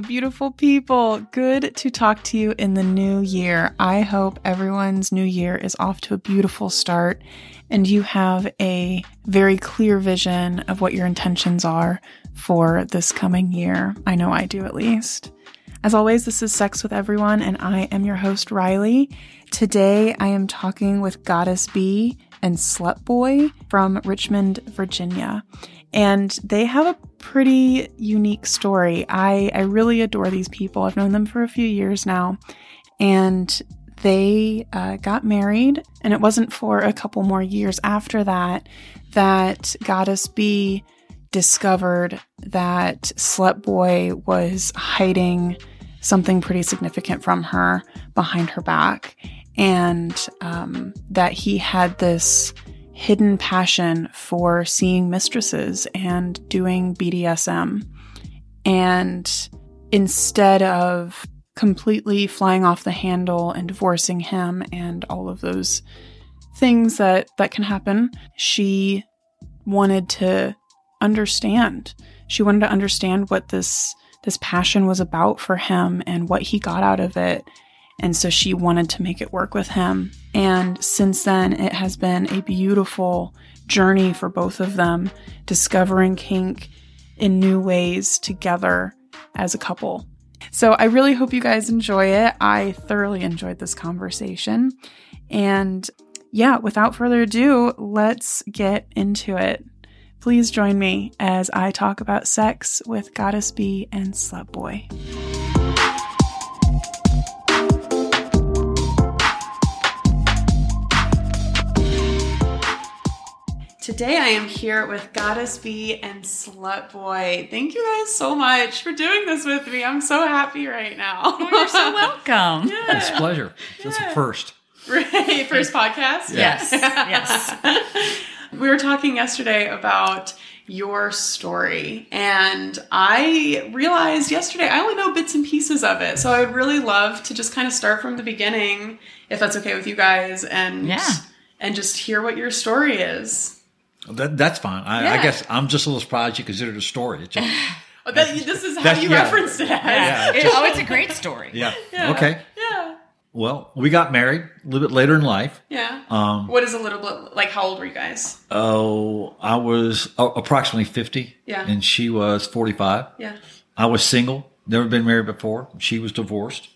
Beautiful people. Good to talk to you in the new year. I hope everyone's new year is off to a beautiful start and you have a very clear vision of what your intentions are for this coming year. I know I do at least. As always, this is Sex with Everyone, and I am your host, Riley. Today, I am talking with Goddess B and Slut Boy from Richmond, Virginia. And they have a pretty unique story. I, I really adore these people. I've known them for a few years now. And they uh, got married, and it wasn't for a couple more years after that that Goddess B discovered that Slut Boy was hiding something pretty significant from her behind her back, and um, that he had this hidden passion for seeing mistresses and doing BDSM. And instead of completely flying off the handle and divorcing him and all of those things that that can happen, she wanted to understand. She wanted to understand what this this passion was about for him and what he got out of it. And so she wanted to make it work with him. And since then, it has been a beautiful journey for both of them, discovering kink in new ways together as a couple. So I really hope you guys enjoy it. I thoroughly enjoyed this conversation. And yeah, without further ado, let's get into it. Please join me as I talk about sex with Goddess B and Slut Boy. Today I am here with Goddess B and Slut Boy. Thank you guys so much for doing this with me. I'm so happy right now. Oh, you're so welcome. Yeah. It's a pleasure. It's Yeah. a first. Right, first podcast? Yes. Yes. we were talking yesterday about your story, and I realized yesterday I only know bits and pieces of it. So I would really love to just kind of start from the beginning, if that's okay with you guys, and Yeah. and just hear what your story is. That, that's fine. I, Yeah. I guess I'm just a little surprised you consider it a story. It's just, Oh, that, this is how That's- you yeah. referenced it as. Yeah. It- oh, it's a great story. yeah. Yeah. Okay. Yeah. Well, we got married a little bit later in life. Yeah. Um, what is a little bit like? How old were you guys? oh, I was uh, approximately 50. Yeah. And she was 45. Yeah. I was single, never been married before. She was divorced.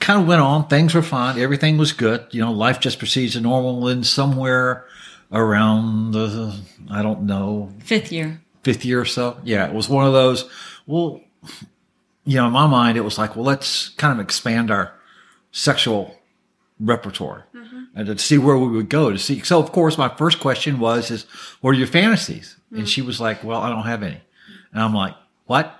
Kind of went on. Things were fine. Everything was good. You know, life just proceeds as normal. And somewhere around the, I don't know, Fifth year. fifth year or so. Yeah, it was one of those. Well, you know, in my mind, it was like, well, let's kind of expand our sexual repertoire mm-hmm. and to see where we would go to see. So, of course, my first question was, "Is what are your fantasies?" And mm. she was like, "Well, I don't have any." And I'm like, "What?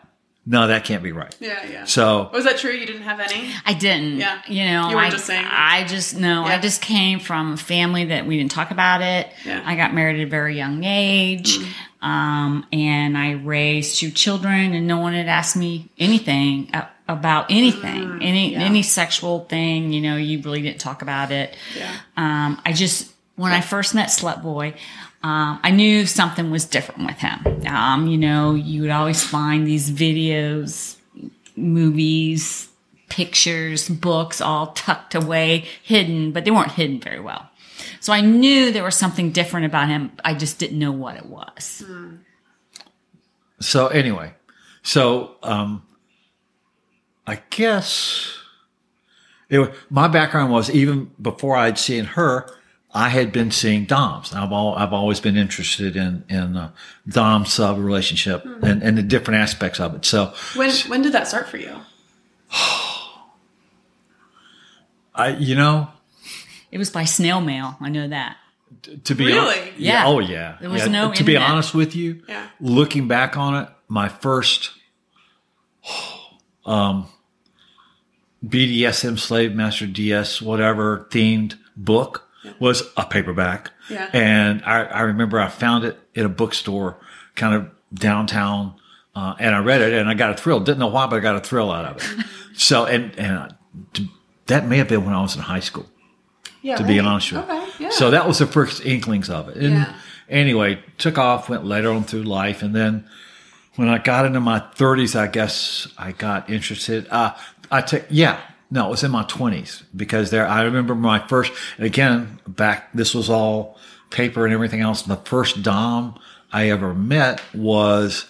No, that can't be right." Yeah. Yeah. So, Was that true? You didn't have any? I didn't. Yeah. You know, You were I, just saying- I just no. Yeah. I just came from a family that we didn't talk about it. Yeah. I got married at a very young age, um, and I raised two children, and no one had asked me anything about anything, any yeah. any sexual thing. You know, you really didn't talk about it. Yeah. Um, I just when I first met Slut Boy, um, I knew something was different with him. Um, you know, you would always find these videos, movies, pictures, books all tucked away, hidden, but they weren't hidden very well. So I knew there was something different about him. I just didn't know what it was. so anyway, so um, I guess it, my background was even before I'd seen her, I had been seeing Doms. I've all, I've always been interested in in uh, Dom sub relationship and, and the different aspects of it. So When when did that start for you? I, you know, It was by snail mail. I know that. to be Really? Yeah. oh yeah, There was Yeah, no To be honest with you, Yeah. looking back on it, my first um, BDSM slave master DS whatever themed book was a paperback. Yeah. And I, I remember I found it in a bookstore kind of downtown. Uh, and I read it and I got a thrill. Didn't know why, but I got a thrill out of it. so, and, and to, that may have been when I was in high school Yeah. to be honest with you. Okay. Yeah. So that was the first inklings of it. And Yeah. anyway, took off, went later on through life. And then when I got into my 30s, I guess I got interested. Uh, I take, yeah, no, it was in my 20s because there, I remember my first, and again, back, this was all paper and everything else. The first Dom I ever met was,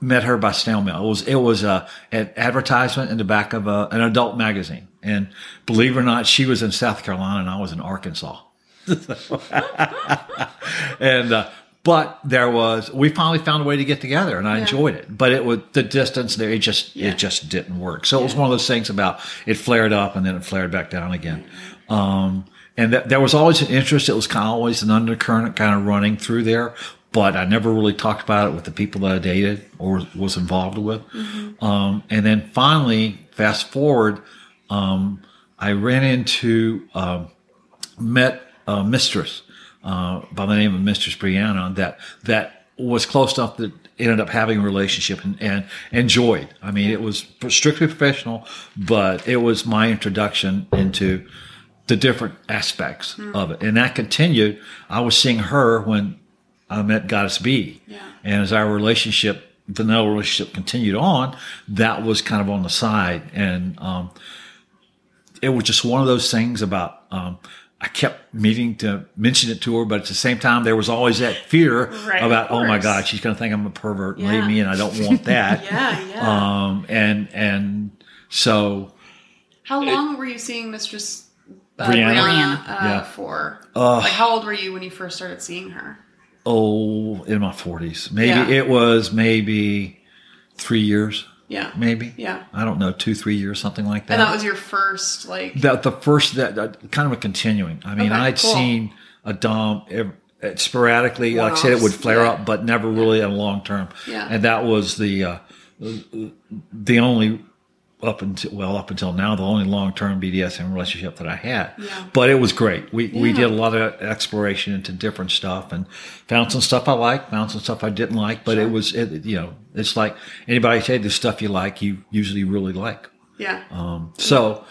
met her by snail mail. It was, it was a, an advertisement in the back of a, an adult magazine. And believe it or not, she was in South Carolina and I was in Arkansas. and, uh, but there was we finally found a way to get together and i Yeah. enjoyed it. But it was the distance there it just Yeah. it just didn't work. So it was one of those things about it flared up and then it flared back down again. Um and that, there was always an interest it was kind of always an undercurrent kind of running through there but i never really talked about it with the people that i dated or was involved with. Um and then finally fast forward um i ran into um met a mistress uh, by the name of Mistress Brianna that that was close enough that ended up having a relationship and, and enjoyed. I mean, it was strictly professional, but it was my introduction into the different aspects of it, and that continued. I was seeing her when I met Goddess B, Yeah. and as our relationship, the vanilla relationship continued on, that was kind of on the side, and um, it was just one of those things about um, I kept meaning to mention it to her, but at the same time there was always that fear Right, about oh my god she's going to think I'm a pervert and Yeah. leave me and I don't want that. Yeah, yeah. Um, and and so How long were you seeing Mistress uh, Brianna? Brianna, uh, Yeah. for? Uh, like, how old were you when you first started seeing her? oh in my 40s maybe Yeah. it was maybe three years Yeah. maybe Yeah. I don't know two three years something like that. And that was your first, like, that the first that, that kind of a continuing. I mean, Okay, I'd cool. seen a dom uh, sporadically, like I said, it would flare yeah. up, but never really in long term. Yeah. and that was the uh, the only up until well up until now the only long term BDSM relationship that I had. Yeah. But it was great. We we did a lot of exploration into different stuff and found some stuff I liked, found some stuff I didn't like. But it was it, you know it's like anybody say the stuff you like you usually really like. yeah. Um, so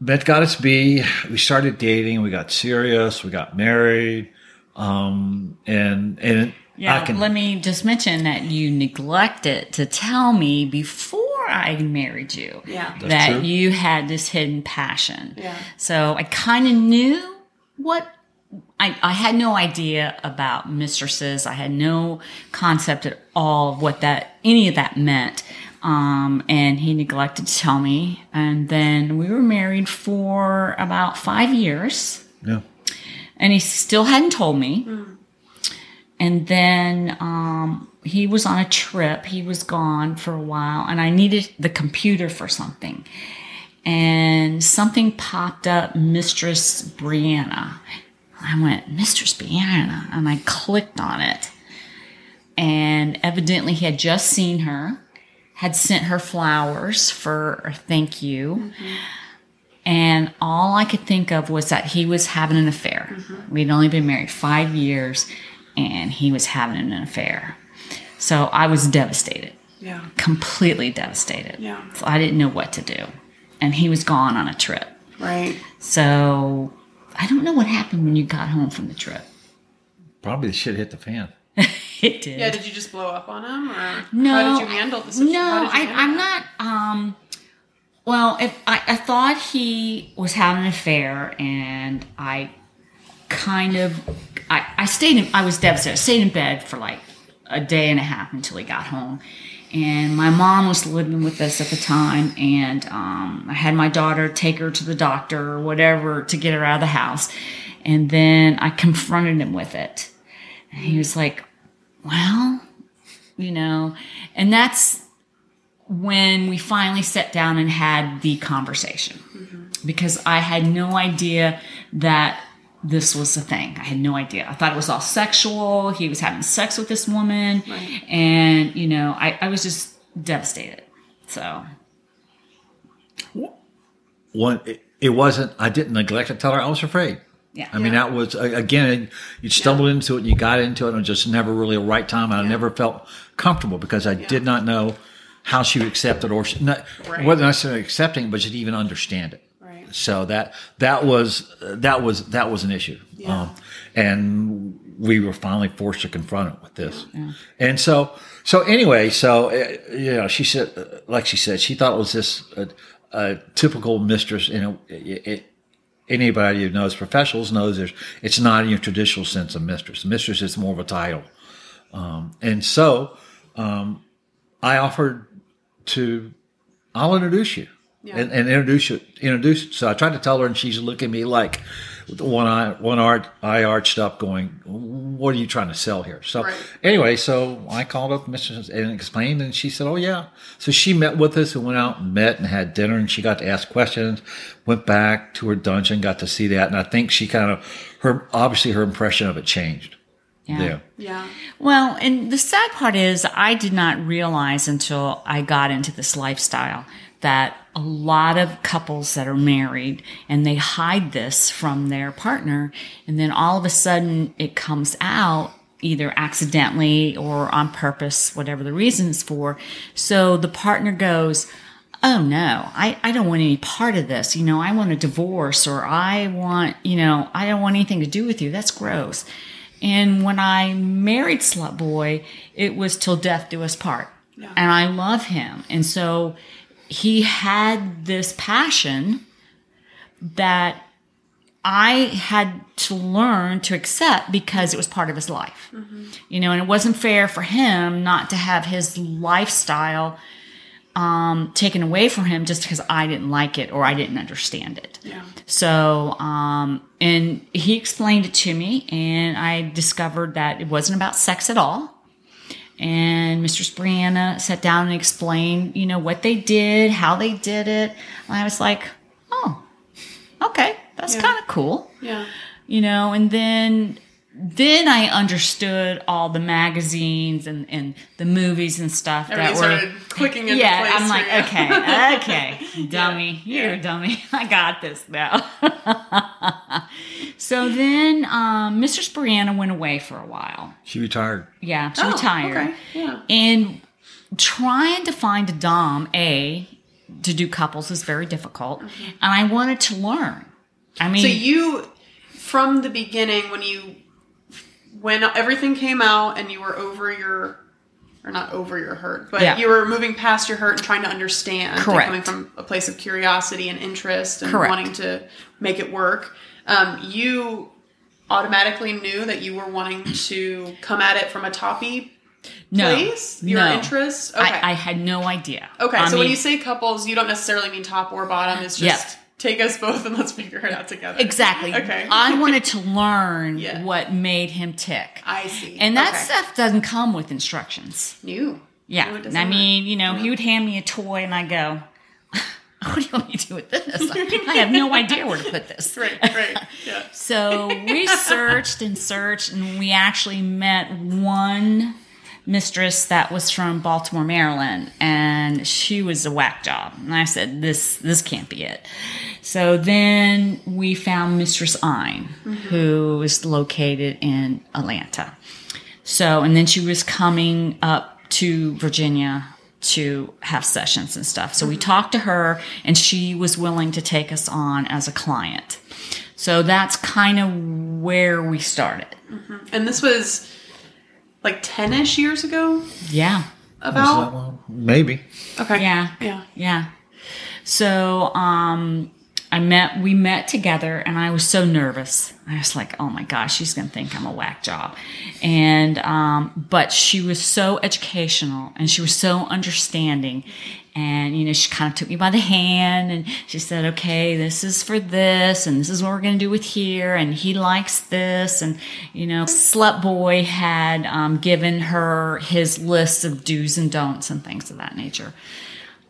met Goddess B. We started dating. We got serious. We got married. Um, and and Yeah, I can let me just mention that you neglected to tell me before I married you Yeah. That's that true. you had this hidden passion. Yeah. So I kind of knew what I, I had no idea about mistresses. I had no concept at all of what that any of that meant. Um, and he neglected to tell me. And then we were married for about five years yeah. and he still hadn't told me. And then um, he was on a trip. He was gone for a while, and I needed the computer for something. And something popped up, Mistress Brianna. I went, Mistress Brianna, and I clicked on it. And evidently, he had just seen her, had sent her flowers for a thank you. And all I could think of was that he was having an affair. We'd only been married five years and he was having an affair. So I was devastated, Yeah. completely devastated. Yeah. So I didn't know what to do. And he was gone on a trip. Right. So I don't know what happened when you got home from the trip. Probably the shit hit the fan. It did. Yeah. Did you just blow up on him, or No, how did you handle the situation? No, How did you I, handle I'm that? not. Um, well, if I, I thought he was having an affair, and I kind of, I, I stayed in. I was devastated. I stayed in bed for like a day and a half until he got home. And my mom was living with us at the time, and um, I had my daughter take her to the doctor or whatever to get her out of the house. And then I confronted him with it. And he was like, Well, you know, and that's when we finally sat down and had the conversation because I had no idea that this was a thing. I had no idea. I thought it was all sexual. He was having sex with this woman. Right. And, you know, I, I was just devastated. So, One, it, it wasn't. I didn't neglect to tell her. I was afraid. yeah. I mean, Yeah. that was again. You stumbled into it, and you got into it, and it was just never really a right time. And I never felt comfortable because I did not know how she would accept it, or she, not, Right. wasn't necessarily accepting, but she'd even understand it. So that that was that was that was an issue. Yeah. Um, and we were finally forced to confront it with this. And so, so anyway, so, uh, you know, she said, like she said, she thought it was this, a typical mistress, you know, it, it, anybody who knows professionals knows there's, it's not in your traditional sense of mistress. Mistress is more of a title. Um, and so, um, I offered to, I'll introduce you. And, and introduce you, introduce. So I tried to tell her, and she's looking at me like with one eye, one art, eye arched up, going, "What are you trying to sell here?" So Right. anyway, so I called up Mrs. and explained, and she said, "Oh yeah." So she met with us and went out and met and had dinner, and she got to ask questions. Went back to her dungeon, got to see that, and I think she kind of her obviously her impression of it changed. Yeah. Yeah. Well, and the sad part is, I did not realize until I got into this lifestyle that a lot of couples that are married and they hide this from their partner, and then all of a sudden it comes out either accidentally or on purpose, whatever the reason is for. So the partner goes, oh no, I, I don't want any part of this. You know, I want a divorce or I want, you know, I don't want anything to do with you. That's gross. And when I married Slut Boy, it was till death do us part. And I love him. And so he had this passion that I had to learn to accept because it was part of his life. You know, and it wasn't fair for him not to have his lifestyle um, taken away from him just because I didn't like it or I didn't understand it. Yeah. So, um, and he explained it to me, and I discovered that it wasn't about sex at all. And Mr. Brianna sat down and explained, you know, what they did, how they did it. And I was like, oh, okay, that's Yeah. kind of cool Yeah. you know and then then i understood all the magazines and, and the movies and stuff that were started clicking into yeah place i'm like okay okay dummy Yeah. you're a dummy i got this now so then um, mistress brianna went away for a while She retired. yeah she Oh, retired okay. Yeah. and trying to find a dom a to do couples is very difficult and i wanted to learn i mean So you, from the beginning, when you, when everything came out and you were over your, or not over your hurt, but Yeah. you were moving past your hurt and trying to understand, Correct. coming from a place of curiosity and interest and Correct. wanting to make it work. Um, you automatically knew that you were wanting to come at it from a toppy no, place. Your no. interest. Okay. I, I had no idea. Okay, I so when you say couples, you don't necessarily mean top or bottom. It's just Yeah. take us both and let's figure it out together. exactly, Okay. I wanted to learn Yeah. what made him tick, I see. and that Okay. stuff doesn't come with instructions. New. Yeah, No, I mean, you know, he would hand me a toy, and I go, "What do you want me to do with this? I have no idea where to put this." Right, right. Yeah. So we searched and searched, and we actually met one mistress that was from Baltimore, Maryland, and she was a whack job. And I said, "This this can't be it." So then we found Mistress Ein, mm-hmm. who is located in Atlanta. So, and then she was coming up to Virginia to have sessions and stuff. So we talked to her, and she was willing to take us on as a client. So that's kind of where we started. And this was like 10 ish years ago? Yeah. About? Maybe. Okay. Yeah. Yeah. Yeah. So, um, I met, we met together and I was so nervous. I was like, oh my gosh, she's going to think I'm a whack job. And, um, but she was so educational and she was so understanding. And, you know, she kind of took me by the hand and she said, okay, this is for this and this is what we're going to do with here. And he likes this. And, you know, Slut Boy had, um, given her his list of do's and don'ts and things of that nature.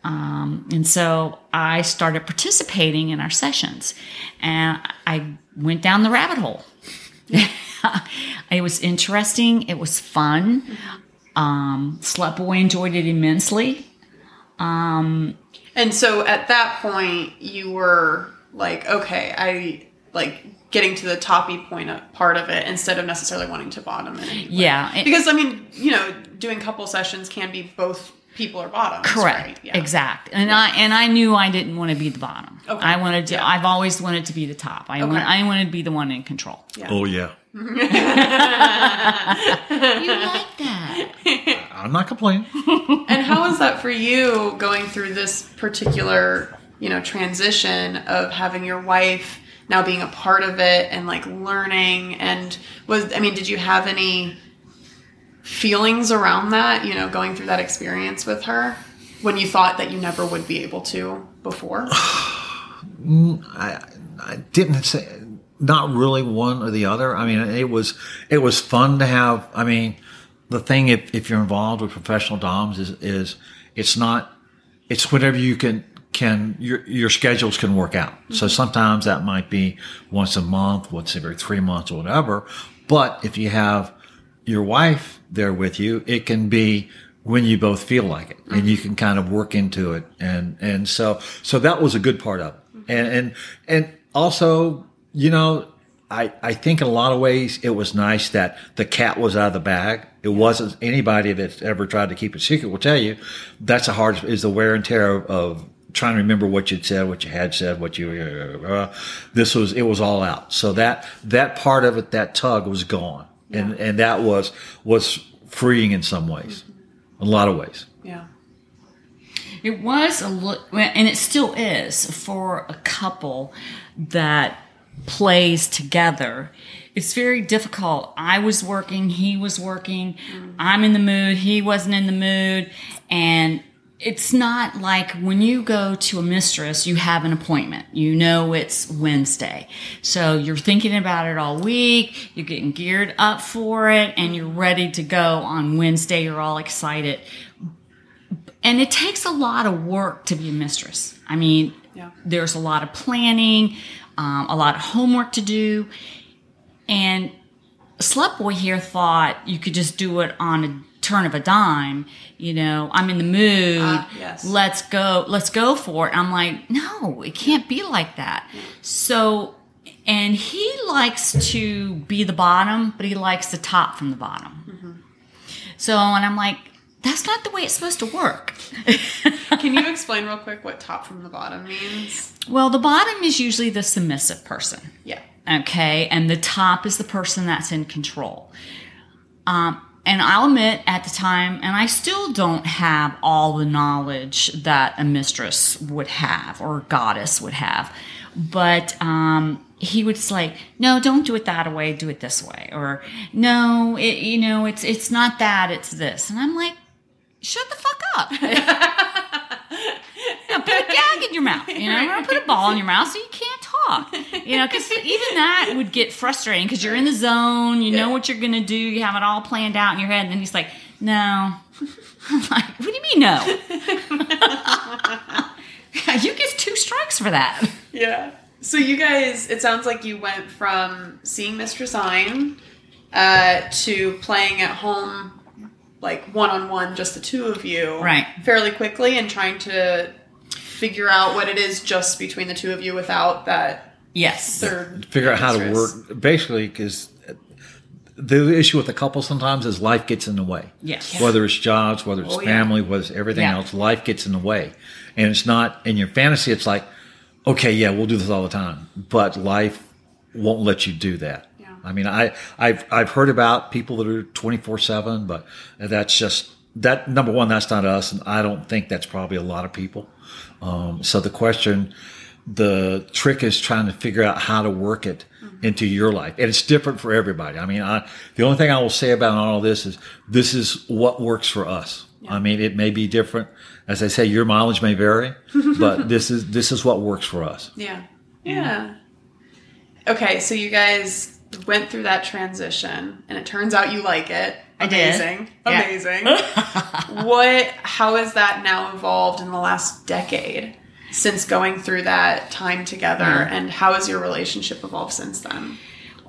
Um, and so I started participating in our sessions and I went down the rabbit hole. it was interesting. It was fun. Um, Slut Boy enjoyed it immensely. And so at that point, you were like, okay, I like getting to the toppy point of, part of it instead of necessarily wanting to bottom it. Yeah. it- Because, I mean, you know, doing couple sessions can be both people are bottoms. Correct. Right? Yeah. Exact. And I and I knew I didn't want to be the bottom. Okay. I wanted to. Yeah. I've always wanted to be the top. I want. I wanted to be the one in control. Yeah. Oh yeah, You like that? I'm not complaining. And how was that for you going through this particular, you know, transition of having your wife now being a part of it and like learning and was I mean, did you have any feelings around that, you know, going through that experience with her when you thought that you never would be able to before? I, I didn't say not really one or the other. I mean, it was it was fun to have. I mean, the thing if, if you're involved with professional DOMs is is it's not it's whatever you can can your your schedules can work out. So mm-hmm. sometimes that might be once a month, once every three months, or whatever. But if you have your wife there with you, it can be when you both feel like it, and you can kind of work into it, and and so so that was a good part of it, and and and also you know. I, I think in a lot of ways it was nice that the cat was out of the bag. It wasn't anybody that's ever tried to keep it secret will tell you that's the hard is the wear and tear of, of trying to remember what you'd said, what you had said, what you, uh, this was, it was all out. So that, that part of it, that tug was gone. And, and that was, was freeing in some ways, a lot of ways. Yeah. It was a look, and it still is for a couple that plays together. It's very difficult. I was working, he was working. Mm. I'm in the mood, he wasn't in the mood, and it's not like when you go to a mistress, you have an appointment. You know it's Wednesday. So you're thinking about it all week, you're getting geared up for it, and you're ready to go on Wednesday. You're all excited. And it takes a lot of work to be a mistress. I mean, Yeah. there's a lot of planning, um, a lot of homework to do. And Slut Boy here thought you could just do it on a turn of a dime. You know, I'm in the mood. Ah, yes. Let's go. Let's go for it. I'm like, no, it can't be like that. So, and he likes to be the bottom, but he likes the top from the bottom. So, and I'm like, that's not the way it's supposed to work. Can you explain real quick what top from the bottom means? well, the bottom is usually the submissive person. Yeah. okay and the top is the person that's in control um, and i'll admit at the time and i still don't have all the knowledge that a mistress would have or goddess would have. But um, he would say no don't do it that way. Do it this way. Or no it, you know it's it's not that it's this. And i'm like shut the fuck up. Put a gag in your mouth. You know, put a ball in your mouth so you can't talk. You know, because even that would get frustrating because you're in the zone. You know what you're gonna do. You have it all planned out in your head, and then he's like, "No." I'm like, "What do you mean no?" you get two strikes for that. Yeah. So you guys, it sounds like you went from seeing Mistress Ein uh, to playing at home, like one on one, just the two of you, Right. Fairly quickly, and trying to figure out what it is just between the two of you without that Yes. third. Figure out how to work, basically, because the issue with a couple sometimes is life gets in the way. Yes. Whether it's jobs, whether it's Oh, yeah. family, whether it's everything Yeah. else, life gets in the way. And it's not in your fantasy, it's like, okay, yeah, we'll do this all the time. But life won't let you do that. Yeah. I mean, I, I've, I've heard about people that are 24 seven, but that's just, that number one, that's not us. And I don't think that's probably a lot of people. Um, so the question, the trick is trying to figure out how to work it into your life. And it's different for everybody. I mean, I, the only thing I will say about all of this is this is what works for us. I mean, it may be different. As I say, your mileage may vary, but this is, this is what works for us. Yeah. Yeah. Okay, so you guys went through that transition, and it turns out you like it. Did. Amazing. Yeah. Amazing. what? How has that now evolved in the last decade since going through that time together, mm-hmm. and how has your relationship evolved since then?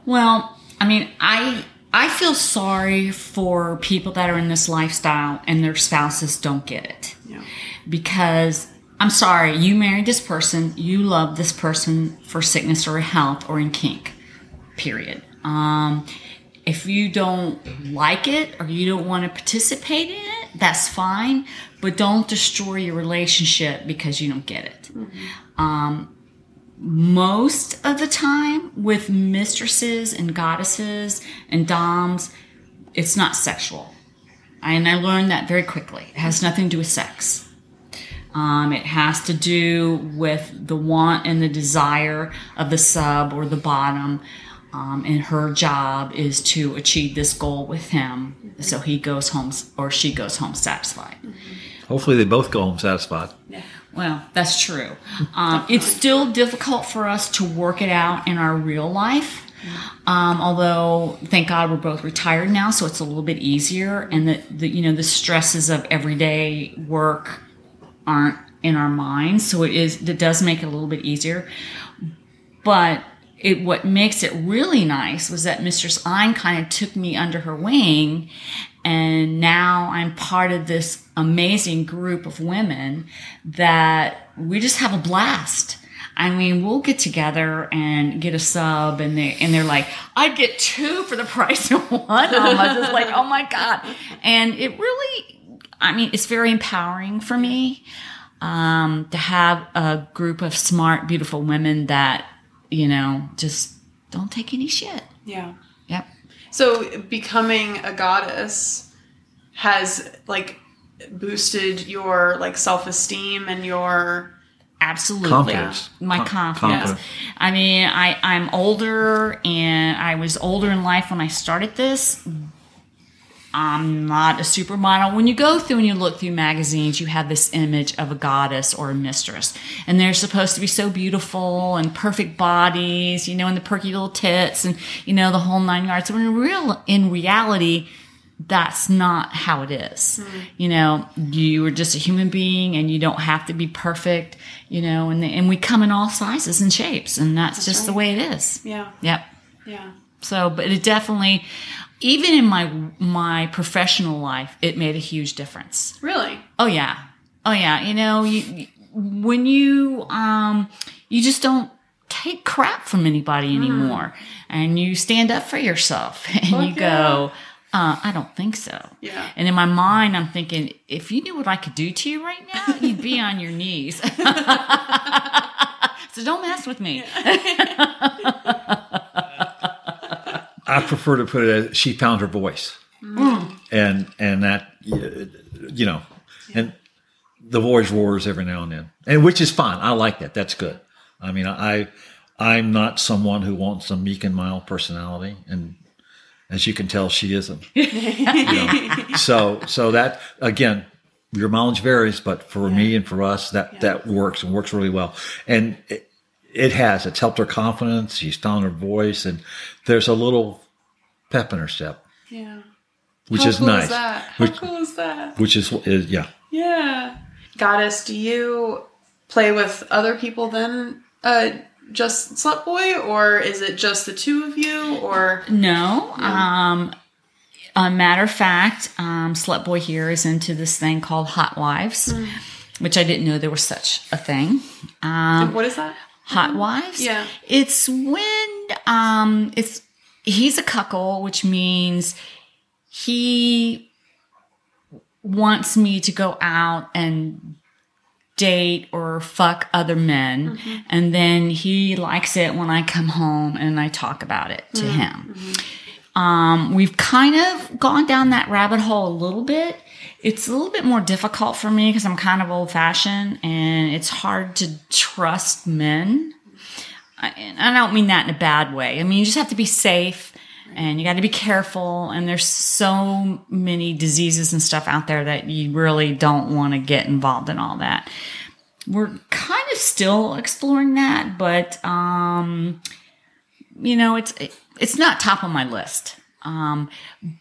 Well, I mean, I I feel sorry for people that are in this lifestyle and their spouses don't get it. Yeah. Because I'm sorry, you married this person, you love this person for sickness or health or in kink. Period. Um, if you don't like it or you don't want to participate in it, that's fine, but don't destroy your relationship because you don't get it. Um, most of the time with mistresses and goddesses and doms, it's not sexual. And I learned that very quickly. It has nothing to do with sex. Um, it has to do with the want and the desire of the sub or the bottom. Um, and her job is to achieve this goal with him so he goes home or she goes home satisfied. Hopefully, they both go home satisfied. yeah. Well, that's true. Um, it's still difficult for us to work it out in our real life. Um, although, thank God, we're both retired now, so it's a little bit easier. And the, the you know the stresses of everyday work aren't in our minds, so it is it does make it a little bit easier. But it what makes it really nice was that Mistress Ein kind of took me under her wing, and now I'm part of this amazing group of women that we just have a blast. I mean, we'll get together and get a sub, and they and they're like, "I'd get two for the price of one." Almost, it's like, "Oh my god!" And it really, I mean, it's very empowering for me um, to have a group of smart, beautiful women that you know just don't take any shit. Yeah. Yep. So becoming a goddess has like boosted your like self-esteem and your Absolutely. Confidence. My confidence. confidence. I mean, I, I'm older and I was older in life when I started this. I'm not a supermodel. When you go through and you look through magazines, you have this image of a goddess or a mistress. And they're supposed to be so beautiful and perfect bodies, you know, and the perky little tits and, you know, the whole nine yards. So in real, in reality, that's not how it is. Hmm. You know, you are just a human being and you don't have to be perfect, you know, and, and we come in all sizes and shapes and that's, just the way it is. yeah Yep. yeah So, but it definitely, even in my, my professional life, it made a huge difference. really Oh yeah. Oh yeah. You know, you, when you, um, you just don't take crap from anybody anymore and you stand up for yourself and you go, uh, I don't think so. Yeah. And in my mind, I'm thinking, if you knew what I could do to you right now, you'd be on your knees. so don't mess with me. I prefer to put it as she found her voice, mm. and and that you know, and the voice roars every now and then, and which is fine. I like that. That's good. I mean, I I'm not someone who wants a meek and mild personality, and as you can tell, she isn't. You know? So so that again. Your mileage varies, but for me and for us, that that works and works really well. And it, it has. It's helped her confidence. She's found her voice, and there's a little pep in her step, yeah which How is cool nice. is that how Which, cool is that which is, is yeah. yeah goddess do you play with other people then? uh just slut boy or is it just the two of you or No. Um, a matter of fact, um, Slut Boy here is into this thing called Hot Wives, which I didn't know there was such a thing. Um, what is that Hot Wives? Yeah. It's when um, it's he's a cuckold, which means he wants me to go out and date or fuck other men and then he likes it when I come home and I talk about it to him. Um, we've kind of gone down that rabbit hole a little bit. It's a little bit more difficult for me because I'm kind of old fashioned and it's hard to trust men. I, I don't mean that in a bad way. I mean, you just have to be safe and you got to be careful. And there's so many diseases and stuff out there that you really don't want to get involved in all that. We're kind of still exploring that, but, um, you know, it's, it, it's not top of my list. Um,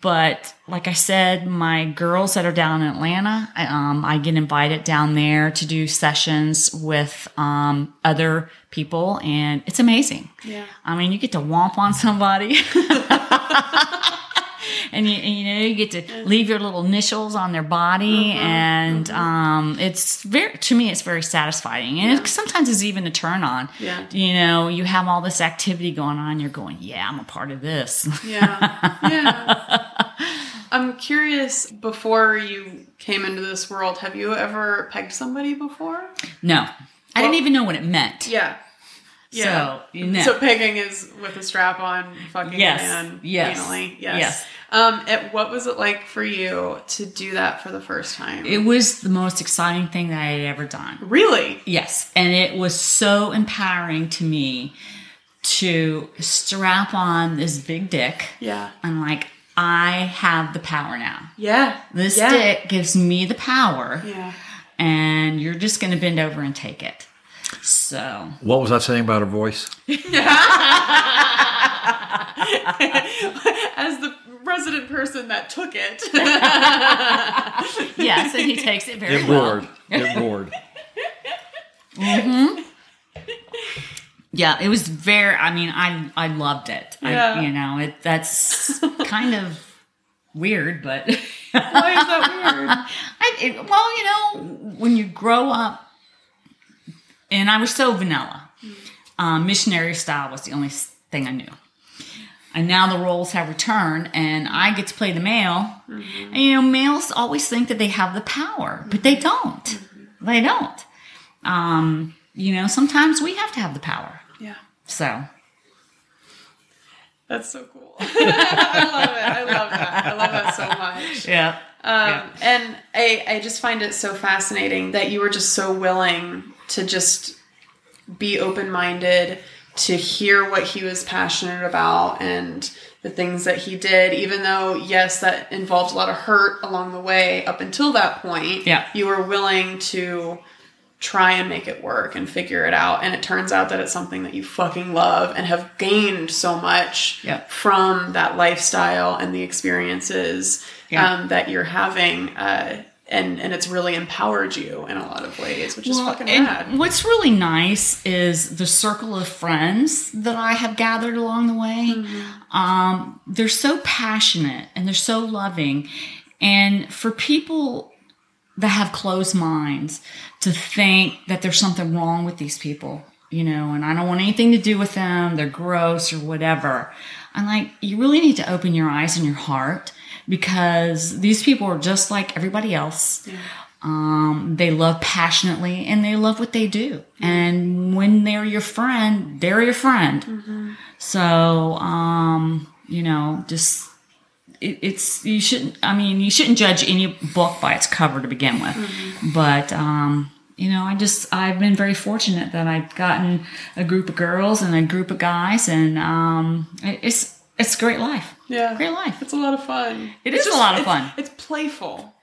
but like I said, my girls that are down in Atlanta, I, um, I get invited down there to do sessions with, um, other people and it's amazing. Yeah. I mean, you get to womp on somebody. and you, and, you know, you get to leave your little initials on their body. And, um, it's very, to me, it's very satisfying. And it, sometimes it's even a turn on. Yeah. You know, you have all this activity going on. You're going, yeah, I'm a part of this. yeah yeah I'm curious. Before you came into this world, have you ever pegged somebody before? No, I didn't even know what it meant. Yeah. So, you know. So pegging is with a strap on, fucking Yes, man, yes, anally. Yes. yes. Um, it, what was it like for you to do that for the first time? It was the most exciting thing that I had ever done. really? Yes, and it was so empowering to me to strap on this big dick. Yeah. I'm like, I have the power now. Yeah. This yeah. dick gives me the power, Yeah. and you're just going to bend over and take it. So, What was I saying about her voice? As the resident person that took it. yes, and he takes it very It well. roared. It roared. Yeah, it was very. I mean, I I loved it. Yeah. I, you know, it that's kind of weird, but Why is that weird? I, it, well, you know, when you grow up, and I was so vanilla. Um, missionary style was the only thing I knew. And now the roles have returned, and I get to play the male. And you know, males always think that they have the power, but they don't. They don't. Um, you know, sometimes we have to have the power. Yeah. So That's so cool. I love it. I love that. I love that so much. yeah, Um, And I, I just find it so fascinating that you were just so willing to just be open minded, to hear what he was passionate about and the things that he did, even though, yes, that involved a lot of hurt along the way up until that point. Yeah. You were willing to try and make it work and figure it out. And it turns out that it's something that you fucking love and have gained so much Yeah. from that lifestyle and the experiences Yeah. um, that you're having. Uh, and, and it's really empowered you in a lot of ways, which is fucking rad. What's really nice is the circle of friends that I have gathered along the way. Mm-hmm. Um, they're so passionate and they're so loving. And for people that have closed minds to think that there's something wrong with these people, you know, and I don't want anything to do with them, they're gross or whatever. I'm like, you really need to open your eyes and your heart because these people are just like everybody else. Um, they love passionately and they love what they do. And when they're your friend, they're your friend. So, um, you know, just it, it's you shouldn't. I mean, you shouldn't judge any book by its cover to begin with. But um, you know, I just I've been very fortunate that I've gotten a group of girls and a group of guys, and um, it- it's it's a great life. Yeah. great life. It's a lot of fun. It It's is a lot of fun. It's playful.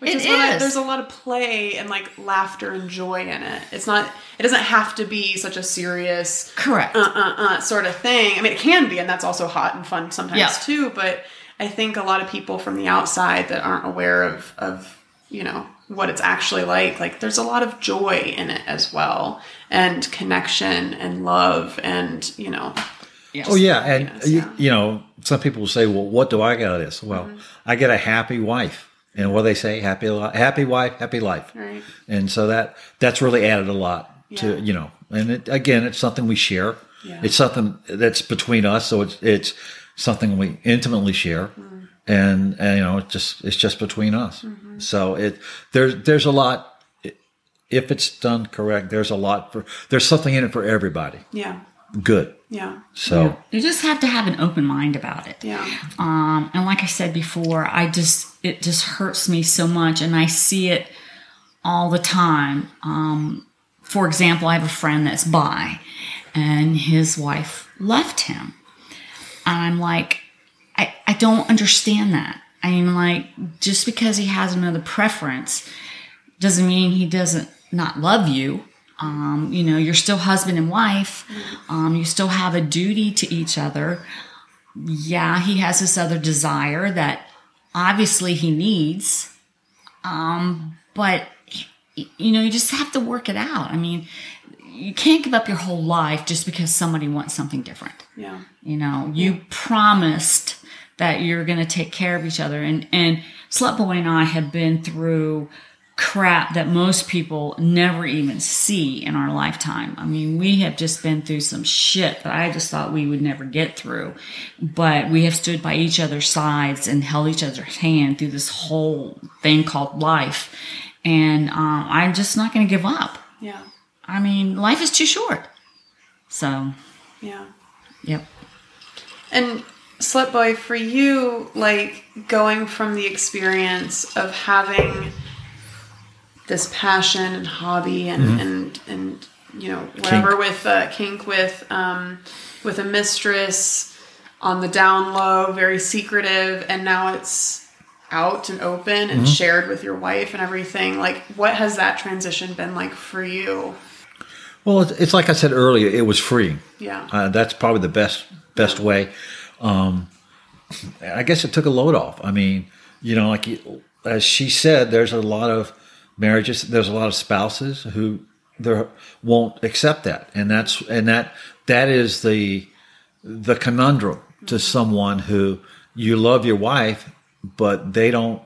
Which It is, what I, there's a lot of play and like laughter and joy in it. It's not. It doesn't have to be such a serious Correct. uh uh uh sort of thing. I mean, it can be, and that's also hot and fun sometimes Yeah. too. But I think a lot of people from the outside that aren't aware of of you know what it's actually like, like there's a lot of joy in it as well, and connection and love, and you know, Yes. Oh yeah, and Yes, you, yeah. Mm-hmm. you know, some people will say, "Well, what do I get out of this?" Well, I get a happy wife, and what do they say, happy, li- happy wife, happy life, Right. and so that that's really added a lot Yeah. to you know, and it, again, it's something we share. Yeah. It's something that's between us, so it's it's something we intimately share, Mm-hmm. and, and you know, it's just it's just between us. So it there's there's a lot. If it's done correct, there's a lot for there's something in it for everybody. yeah, Good. yeah, So you just have to have an open mind about it. yeah, Um, and like I said before, I just it just hurts me so much, and I see it all the time. Um, for example, I have a friend that's bi, and his wife left him, and I'm like, I I don't understand that. I mean, like just because he has another preference doesn't mean he doesn't not love you. Um, you know, you're still husband and wife. Um, you still have a duty to each other yeah, he has this other desire that obviously he needs. Um, but you know, you just have to work it out. I mean, you can't give up your whole life just because somebody wants something different. yeah, You know, you promised that you're going to take care of each other. And, and Slut Boy and I have been through crap that most people never even see in our lifetime. I mean, we have just been through some shit that I just thought we would never get through. But we have stood by each other's sides and held each other's hand through this whole thing called life. And um, I'm just not going to give up. Yeah. I mean, life is too short. So, Yeah. yep. And Slut Boy, for you, like going from the experience of having this passion and hobby and and and you know whatever Kink. with uh, kink with um, with a mistress on the down low, very secretive, and now it's out and open and shared with your wife and everything. Like, what has that transition been like for you? Well, it's, it's like I said earlier. It was free. Yeah. Uh, that's probably the best best way. Um, I guess it took a load off. I mean, you know, like as she said, there's a lot of marriages. There's a lot of spouses who there won't accept that, and that's and that that is the the conundrum to someone who you love your wife, but they don't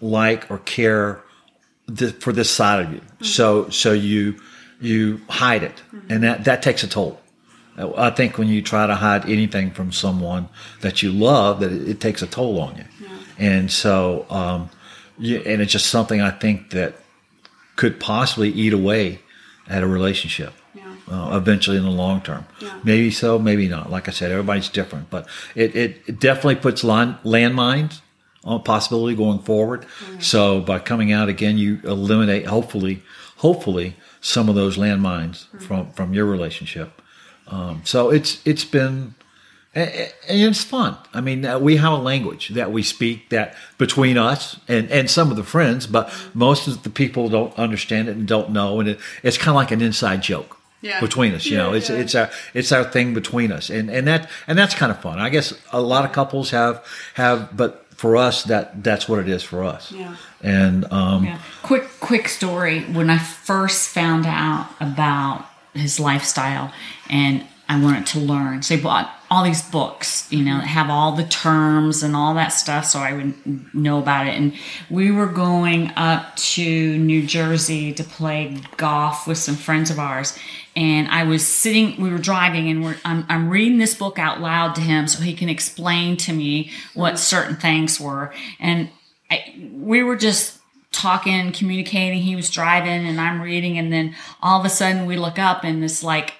like or care th- for this side of you. So so you you hide it, and that that takes a toll. I think when you try to hide anything from someone that you love, that it, it takes a toll on you. And so, um, you, and it's just something I think that could possibly eat away at a relationship Yeah. uh, eventually in the long term. Yeah. Maybe so, maybe not. Like I said, everybody's different, but it, it, it definitely puts line, landmines on possibility going forward. So by coming out again, you eliminate hopefully, hopefully some of those landmines from from your relationship. Um, so it's it's been. And and it's fun. I mean, uh, we have a language that we speak that between us and, and some of the friends, but most of the people don't understand it and don't know. And it, it's kind of like an inside joke Yeah. between us. You Yeah, know, it's yeah. it's our it's our thing between us, and and that and that's kind of fun. I guess a lot of couples have have, but for us, that that's what it is for us. Yeah. And um, Yeah. Quick, quick story. When I first found out about his lifestyle and I wanted to learn, so I bought all these books, you know, that have all the terms and all that stuff so I would know about it. And we were going up to New Jersey to play golf with some friends of ours. And I was sitting, we were driving and we're, I'm, I'm reading this book out loud to him so he can explain to me what certain things were. And I, we were just talking, communicating. He was driving and I'm reading. And then all of a sudden we look up and it's like,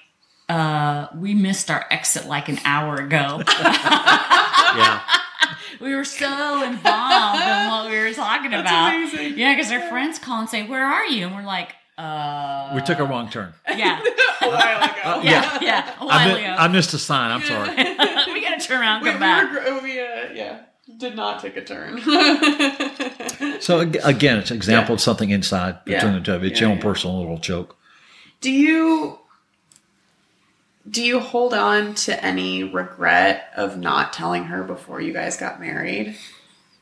uh, we missed our exit like an hour ago. yeah, we were so involved in what we were talking about. amazing. Yeah, because our friends call and say, Where are you? And we're like, uh, we took a wrong turn. yeah, a while ago. yeah, yeah, a I, while mi- ago. I missed a sign. I'm sorry. we gotta turn around and We, come we, back. were, we uh, yeah, did not take a turn. So again, it's an example of something inside between Yeah. the two of you. It's Yeah, your own yeah. personal little joke. do you do you hold on to any regret of not telling her before you guys got married,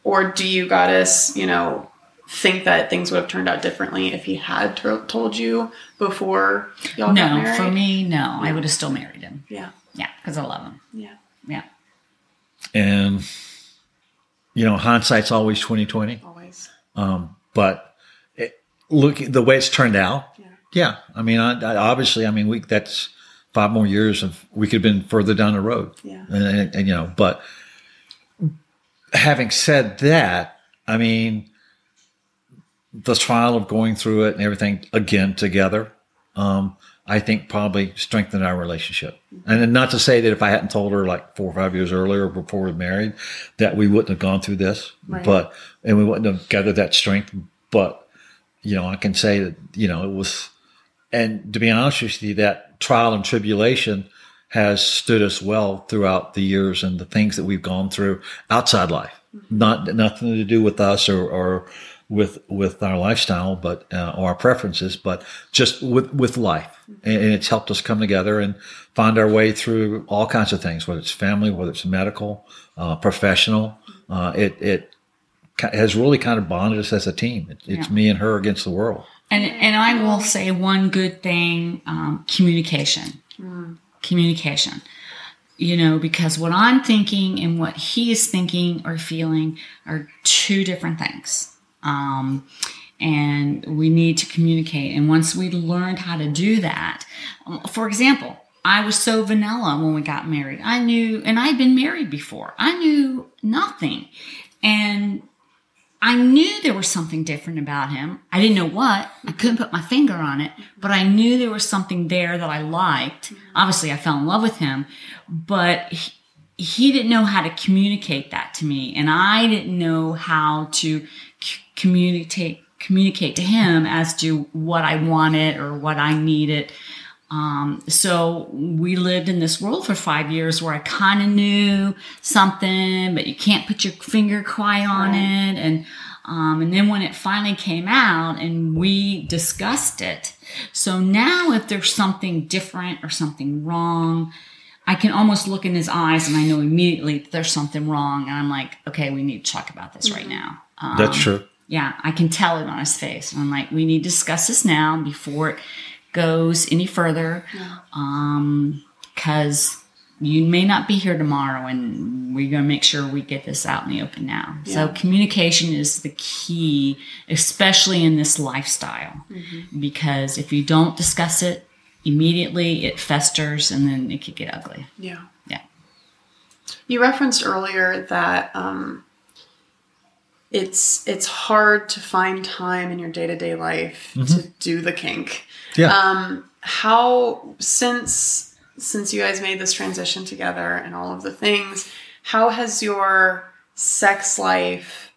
or do you gotta you know think that things would have turned out differently if he had to- told you before y'all got married? No, for me, no. I would have still married him. yeah, Yeah, because I love him. yeah, Yeah. And you know, hindsight's always twenty twenty. always. Um, but it, look, the way it's turned out, Yeah. yeah. I mean, I, I, obviously, I mean, we that's five more years of we could have been further down the road. Yeah. and, and, and, you know, but having said that, I mean, the trial of going through it and everything again together, um, I think probably strengthened our relationship. And not to say that if I hadn't told her like four or five years earlier before we married, that we wouldn't have gone through this, Right. but, and we wouldn't have gathered that strength. But, you know, I can say that, you know, it was, and to be honest with you, that trial and tribulation has stood us well throughout the years and the things that we've gone through outside life. Not nothing to do with us or, or with with our lifestyle, but uh, or our preferences, but just with with life. And, and it's helped us come together and find our way through all kinds of things, whether it's family, whether it's medical, uh, professional. Uh, it it has really kind of bonded us as a team. It, it's Yeah. me and her against the world. And and I will say one good thing: um, communication. Communication. You know, because what I'm thinking and what he is thinking or feeling are two different things. Um, and we need to communicate. And once we learned how to do that, for example, I was so vanilla when we got married. I knew, and I'd been married before. I knew nothing. And I knew there was something different about him. I didn't know what. I couldn't put my finger on it, but I knew there was something there that I liked. Obviously, I fell in love with him, but he, he didn't know how to communicate that to me, and I didn't know how to c- communicate communicate to him as to what I wanted or what I needed. Um, so we lived in this world for five years where I kind of knew something, but you can't put your finger quite on it. And, um, and then when it finally came out and we discussed it. So now if there's something different or something wrong, I can almost look in his eyes and I know immediately that there's something wrong. And I'm like, okay, we need to talk about this right now. Um, That's true. yeah, I can tell it on his face. And I'm like, we need to discuss this now before it goes any further. Um, cause you may not be here tomorrow and we're going to make sure we get this out in the open now. So communication is the key, especially in this lifestyle, because if you don't discuss it immediately, it festers and then it could get ugly. Yeah. Yeah. You referenced earlier that um, it's it's hard to find time in your day to day life to do the kink. Yeah. Um, how since since you guys made this transition together and all of the things, how has your sex life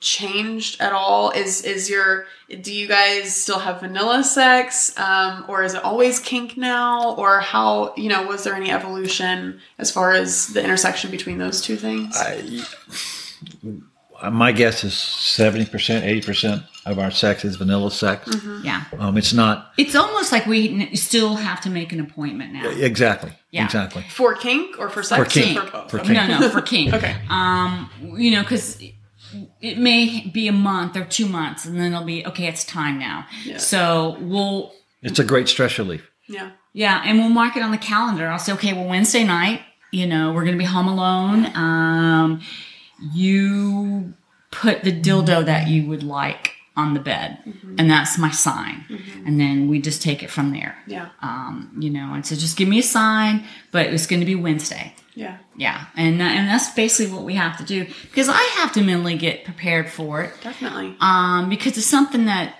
changed at all? Is is your do you guys still have vanilla sex, um, or is it always kink now, or how you know was there any evolution as far as the intersection between those two things? My guess is 70%, 80% of our sex is vanilla sex. Yeah. Um, it's not It's almost like we n- still have to make an appointment now. exactly. Yeah. Exactly. for kink or for sex? For kink. For both. For kink. No, no, for king. Okay. Um, you know, because it may be a month or two months, and then it'll be okay. It's time now. Yeah. So we'll, It's a great stress relief. Yeah. yeah, and we'll mark it on the calendar. I'll say, okay, well, Wednesday night, you know, we're gonna be home alone. Um, you put the dildo that you would like on the bed, and that's my sign. And then we just take it from there. Yeah. Um, you know, and so just give me a sign, but it's going to be Wednesday. Yeah. Yeah, and and that's basically what we have to do because I have to mentally get prepared for it. Definitely. Um, because it's something that,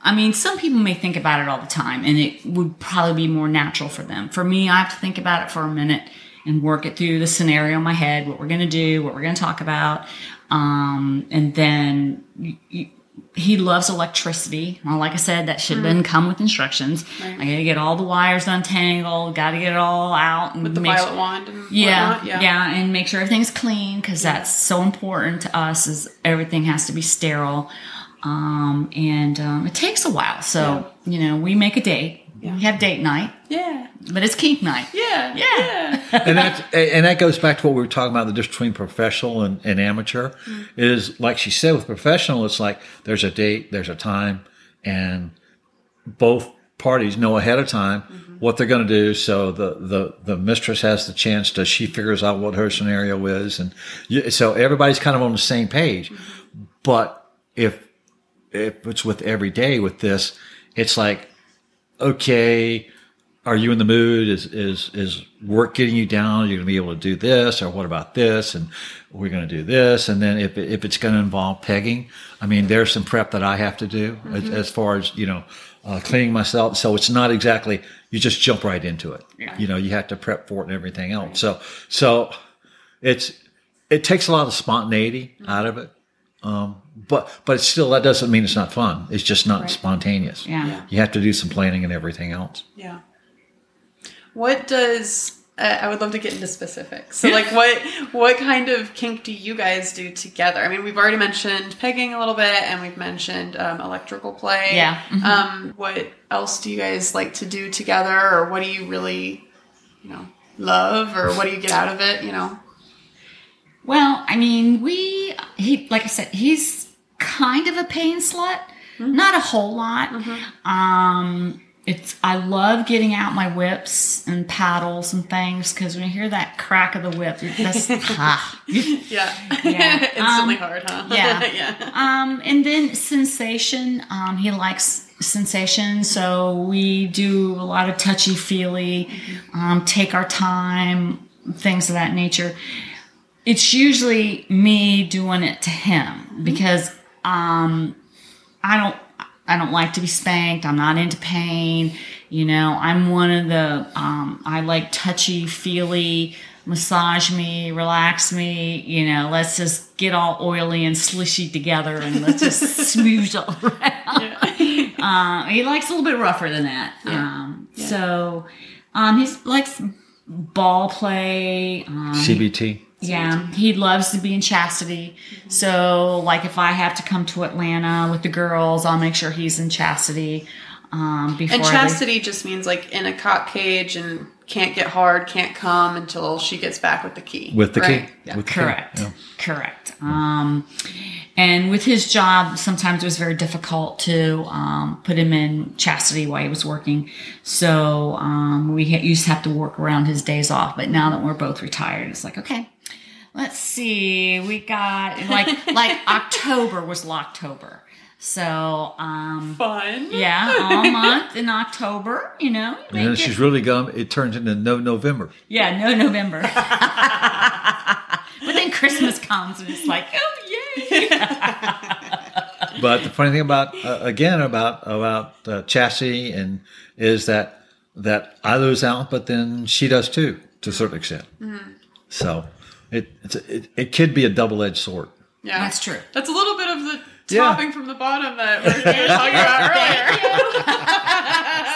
I mean, some people may think about it all the time, and it would probably be more natural for them. For me, I have to think about it for a minute and work it through the scenario in my head, what we're gonna do, what we're gonna talk about, um, and then. You, you, he loves electricity. Well, like I said, that should have been come with instructions. Right. I gotta get all the wires untangled, gotta get it all out and With the violet wand and yeah, whatnot. yeah, and make sure everything's clean because that's so important to us. Is everything has to be sterile, um, and um, it takes a while. So you know, we make a date. Yeah. We have date night, Yeah. but it's kink night. Yeah. Yeah. and that's and that goes back to what we were talking about the difference between professional and, and amateur mm-hmm. is like she said with professional it's like there's a date there's a time and both parties know ahead of time mm-hmm. what they're going to do so the, the the mistress has the chance to she figures out what her scenario is and you, so everybody's kind of on the same page mm-hmm. but if if it's with every day with this it's like okay are you in the mood? Is is is work getting you down? You're going to be able to do this, or what about this? And we're going to do this. And then if if it's going to involve pegging, I mean, there's some prep that I have to do as, as far as you know, uh, cleaning myself. So it's not exactly you just jump right into it. Yeah. You know, you have to prep for it and everything else. So so it's it takes a lot of spontaneity out of it. Um, but but still, that doesn't mean it's not fun. It's just not Right. Spontaneous. Yeah. You have to do some planning and everything else. Yeah. What does uh, I would love to get into specifics. So, like, what what kind of kink do you guys do together? I mean, we've already mentioned pegging a little bit, and we've mentioned um, electrical play. Yeah. Mhm. Um, what else do you guys like to do together, or what do you really, you know, love, or what do you get out of it? You know. Well, I mean, we he like I said, he's kind of a pain slut. Not a whole lot. Um it's I love getting out my whips and paddles and things because when you hear that crack of the whip, that's ha. Yeah. Yeah. Instantly Um, hard, huh? yeah. yeah. Um, and then sensation. Um, he likes sensation, so we do a lot of touchy feely, um, take our time, things of that nature. It's usually me doing it to him because um, I don't. I don't like to be spanked. I'm not into pain. You know, I'm one of the, um, I like touchy feely, massage me, relax me. You know, let's just get all oily and slishy together and let's just smoosh all around. Uh, he likes a little bit rougher than that. Um, so, um, he likes ball play. Um, CBT. Yeah, he loves to be in chastity. So, like, if I have to come to Atlanta with the girls, I'll make sure he's in chastity. Um, before And chastity just means like in a cock cage and can't get hard, can't come until she gets back with the key. With the right? key. Yeah. With the key. Correct. Yeah. Correct. Um, and with his job, sometimes it was very difficult to um, put him in chastity while he was working. So um, we ha- used to have to work around his days off. But now that we're both retired, it's like, okay, let's see. We got like like October was Locktober. So um, Fun. yeah, all month in October, you know. And then make it- she's really gone. It turns into no November. yeah, no November. but then Christmas comes and it's like, oh yay! But the funny thing about uh, again about about uh, chastity and is that that I lose out, but then she does too to a certain extent. So it it's a, it, it could be a double edged sword. Yeah. That's true. That's a little bit of the Yeah. topping from the bottom that we were talking about earlier.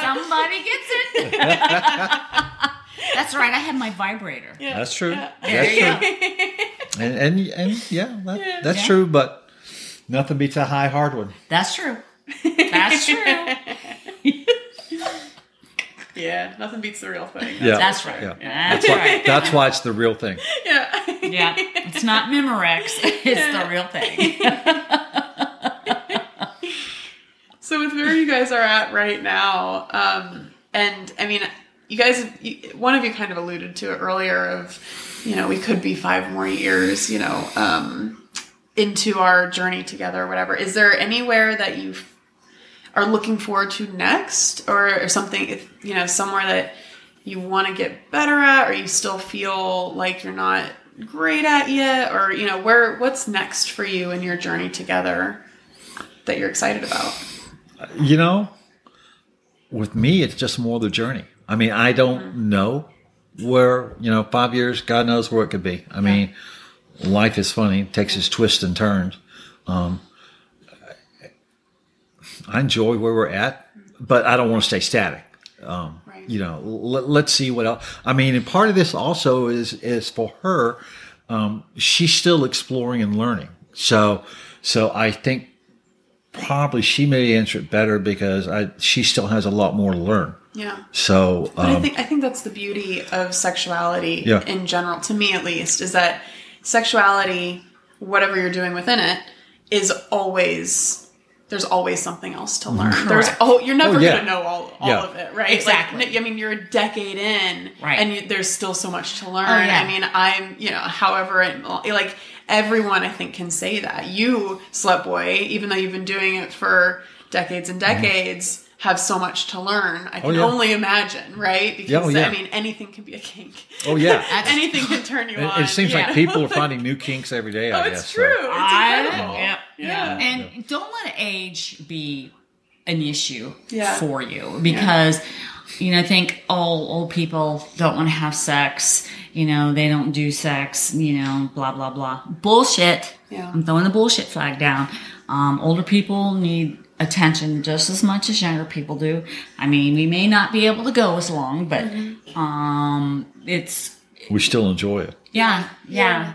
Somebody gets it. That's right. I have my vibrator. Yeah. That's true. There That's true. And and and yeah, that, Yeah. that's Yeah. true. But nothing beats a high hard one. That's true. That's true. Yeah, nothing beats the real thing. Yeah, That's right. Yeah. That's Why- right. That's why it's the real thing. Yeah. Yeah. It's not Memorex. It's the real thing. So with where you guys are at right now, um, and I mean, you guys, you, one of you kind of alluded to it earlier of, you know, we could be five more years, you know, um, into our journey together or whatever. Is there anywhere that you are looking forward to next, or, or something, if you know, somewhere that you want to get better at, or you still feel like you're not great at yet, or you know, where what's next for you in your journey together that you're excited about? You know, with me, it's just more the journey. I mean, I don't know where, you know, five years, God knows where it could be. I mean, life is funny, it takes its twists and turns. Um, I enjoy where we're at, but I don't want to stay static. Um, Right. You know, let, let's see what else. I mean, and part of this also is is for her. Um, she's still exploring and learning. So, so I think probably she may answer it better because I she still has a lot more to learn. Yeah. So, But I um, think I think that's the beauty of sexuality Yeah. in general, to me at least, is that sexuality, whatever you're doing within it, is always there's always something else to learn. There's oh, you're never Oh, yeah. gonna know all, all Yeah. of it, right? Exactly. Like, I mean, you're a decade in, Right. And you, there's still so much to learn. Oh, yeah. I mean, I'm you know, however, it, like everyone, I think can say that you, slut boy, even though you've been doing it for decades and decades. Have so much to learn. I can Mm-hmm. Oh, yeah. only imagine, right? Because oh, yeah. I mean, anything can be a kink. oh yeah, anything can turn you it, on. it seems yeah. like people are finding new kinks every day. I Oh, guess it's so. true. It's I- incredible. yeah, Yeah. And don't let age be an issue Yeah. for you because you know, I think all old people don't want to have sex. You know, they don't do sex. You know, blah blah blah. Bullshit. Yeah. I'm throwing the bullshit flag down. Um, older people need attention just as much as younger people do. I mean, we may not be able to go as long, but um, it's We still enjoy it. yeah, yeah.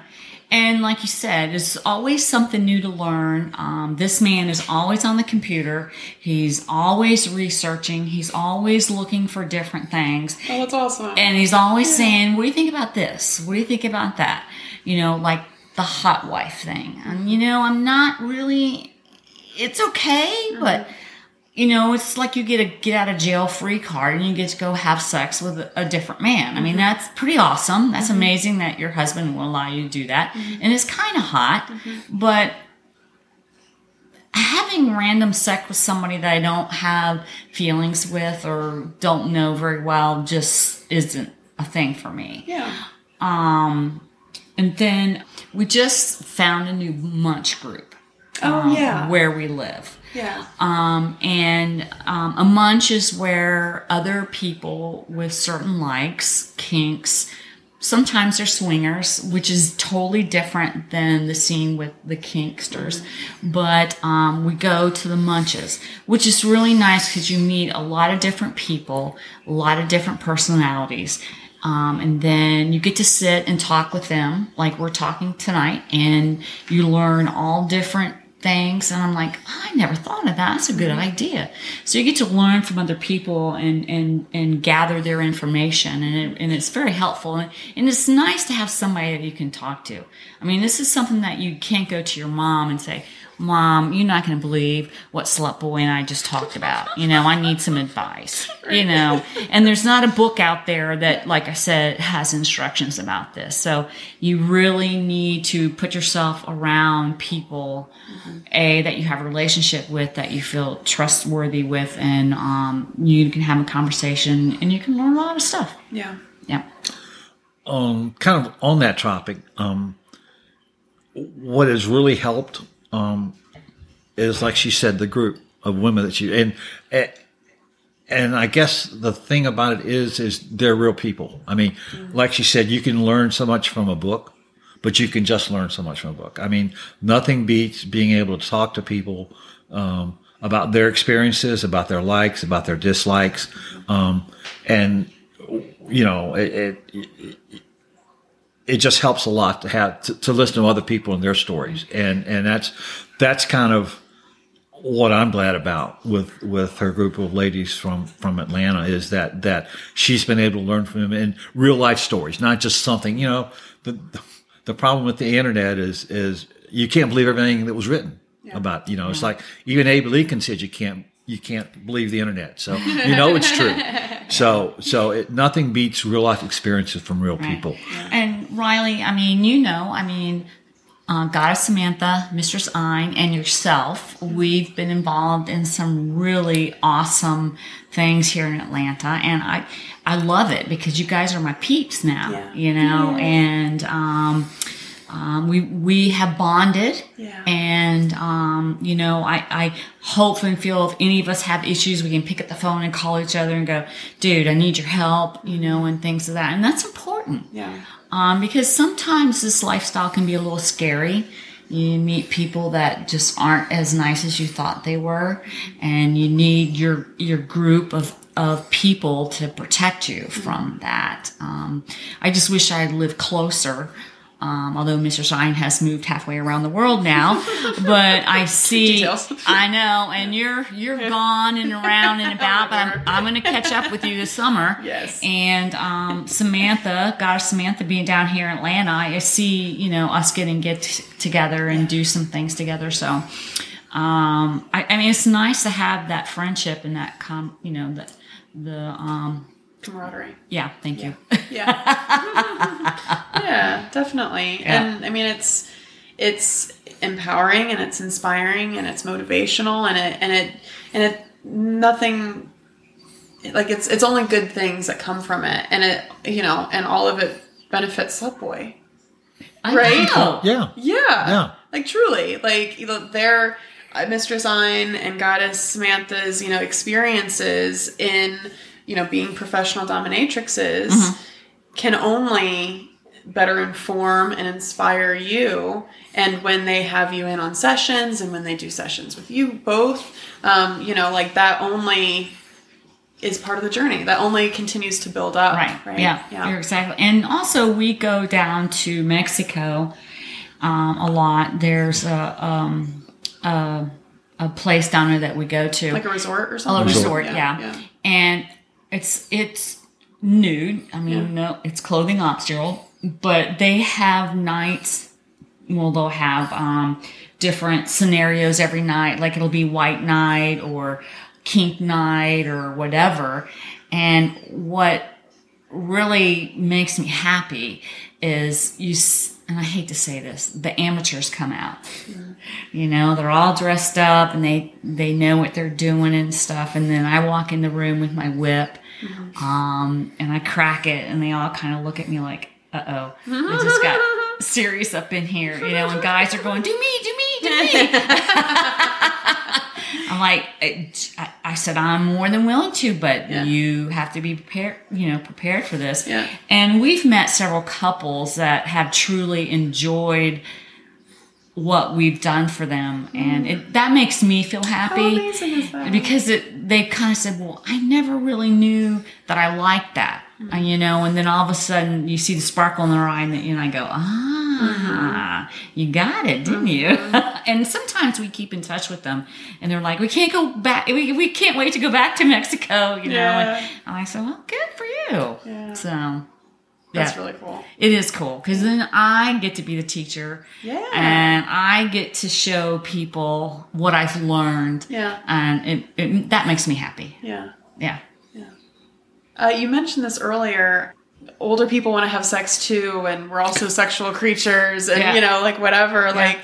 And like you said, it's always something new to learn. Um, this man is always on the computer. He's always researching. He's always looking for different things. Oh, that's awesome. And he's always saying, What do you think about this? What do you think about that? You know, like the hot wife thing. And, you know, I'm not really, it's okay, mm-hmm. but you know, it's like you get a get out of jail free card and you get to go have sex with a, a different man. I mean, mm-hmm. that's pretty awesome. That's mm-hmm. amazing that your husband will allow you to do that. And it's kind of hot, but having random sex with somebody that I don't have feelings with or don't know very well just isn't a thing for me. Yeah. Um, and then we just found a new munch group. Oh, um, yeah. Where we live. Yeah. Um, and um, a munch is where other people with certain likes, kinks, sometimes they're swingers, which is totally different than the scene with the kinksters. But um, we go to the munches, which is really nice because you meet a lot of different people, a lot of different personalities. Um, and then you get to sit and talk with them like we're talking tonight and you learn all different things and I'm like, "Oh, I never thought of that. That's a good mm-hmm. idea. So you get to learn from other people and and and gather their information and it, and it's very helpful and, and it's nice to have somebody that you can talk to. I mean, this is something that you can't go to your mom and say, "Mom, you're not going to believe what Slut Boy and I just talked about. You know, I need some advice." You know, and there's not a book out there that like I said has instructions about this. So you really need to put yourself around people a that you have a relationship with that you feel trustworthy with and um, you can have a conversation and you can learn a lot of stuff Yeah. yeah um, kind of on that topic, um, what has really helped um, is, like she said, the group of women that she and and I guess the thing about it is, is they're real people. I mean, like she said, you can learn so much from a book, but you can just learn so much from a book. I mean, nothing beats being able to talk to people um, about their experiences, about their likes, about their dislikes, um, and you know, it, it, it it just helps a lot to have to, to listen to other people and their stories, and and that's that's kind of what I'm glad about with with her group of ladies from from Atlanta is that that she's been able to learn from them in real life stories, not just something. You know, the the problem with the internet is is you can't believe everything that was written about. You know, it's like even Abe Lincoln said you can't you can't believe the internet, so you know it's true. So so it, nothing beats real life experiences from real people. and riley i mean you know i mean uh, goddess samantha mistress ein and yourself we've been involved in some really awesome things here in atlanta and i i love it because you guys are my peeps now Yeah. you know and um um, we we have bonded, Yeah. and um, you know, I, I hope and feel if any of us have issues, we can pick up the phone and call each other and go, "Dude, I need your help," you know, and things of that, and that's important Yeah. Um, because sometimes this lifestyle can be a little scary. You meet people that just aren't as nice as you thought they were, and you need your your group of of people to protect you from that. Um, I just wish I had lived closer. Um, although Mistress Ein has moved halfway around the world now, but I see, I know, and you're you're gone and around and about. But I'm I'm going to catch up with you this summer. Yes. And um, Samantha, goddess Samantha, being down here in Atlanta, I see you know us getting get t- together and do some things together. So, um, I, I mean, it's nice to have that friendship and that com, you know, the the um, Camaraderie. yeah. Thank you. Yeah. yeah, definitely. Yeah. And I mean it's it's empowering and it's inspiring and it's motivational and it and it and it nothing like it's it's only good things that come from it and it you know and all of it benefits Slutboy. I Right? know. Yeah. Yeah. Yeah. Like truly, like you know, their uh, Mistress Ein and Goddess Samantha's, you know, experiences in, you know, being professional dominatrixes can only better inform and inspire you. And when they have you in on sessions and when they do sessions with you both, um, you know, like that only is part of the journey. That only continues to build up. Right. Right. Yeah, You're exactly. And also, we go down to Mexico um, a lot. There's a, um, a a place down there that we go to. Like a resort or something. a something. resort, Yeah, yeah. yeah. And it's it's nude. I mean, no, it's clothing optional, but they have nights. Well, they'll have um, different scenarios every night. Like it'll be white night or kink night or whatever. And what really makes me happy is you, and I hate to say this, the amateurs come out. You know, they're all dressed up and they, they know what they're doing and stuff. And then I walk in the room with my whip, um, and I crack it and they all kind of look at me like, uh oh, it just got serious up in here, you know, and guys are going, do me, do me, do me. I'm like, I, I said, I'm more than willing to, but Yeah. you have to be prepared, you know, prepared for this. Yeah. And we've met several couples that have truly enjoyed what we've done for them, and it, that makes me feel happy How amazing is that? because it they kind of said, "Well, I never really knew that I liked that," Mm-hmm. You know. And then all of a sudden, you see the sparkle in their eye, and, and I go, Mm-hmm. "Ah, you got it, didn't you?" and sometimes we keep in touch with them, and they're like, "We can't go back. We, we can't wait to go back to Mexico," you know. Yeah. And, and I said, "Well, good for you." Yeah. So. That's yeah. really cool. It is cool because then I get to be the teacher. Yeah. And I get to show people what I've learned. Yeah. And it, it that makes me happy. Yeah. Yeah. Uh, you mentioned this earlier. Older people want to have sex too, and we're also sexual creatures, and Yeah. you know, like whatever. Like,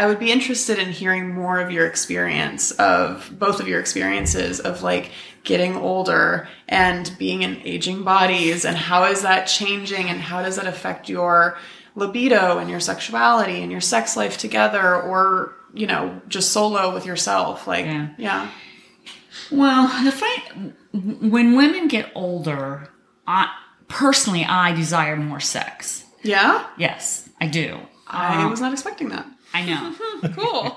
I would be interested in hearing more of your experience of both of your experiences of like getting older and being in aging bodies, and how is that changing, and how does that affect your libido and your sexuality and your sex life together, or you know, just solo with yourself. Like, Yeah. yeah, Well, the when women get older, I personally I desire more sex. yeah. Yes, I do. I Um, was not expecting that. I know. Cool.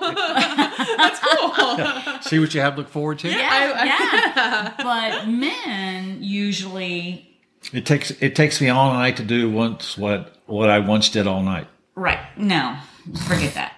That's cool. See what you have to look forward to. Yeah, yeah. But men usually It takes it takes me all night to do once what what I once did all night. right. No, forget that.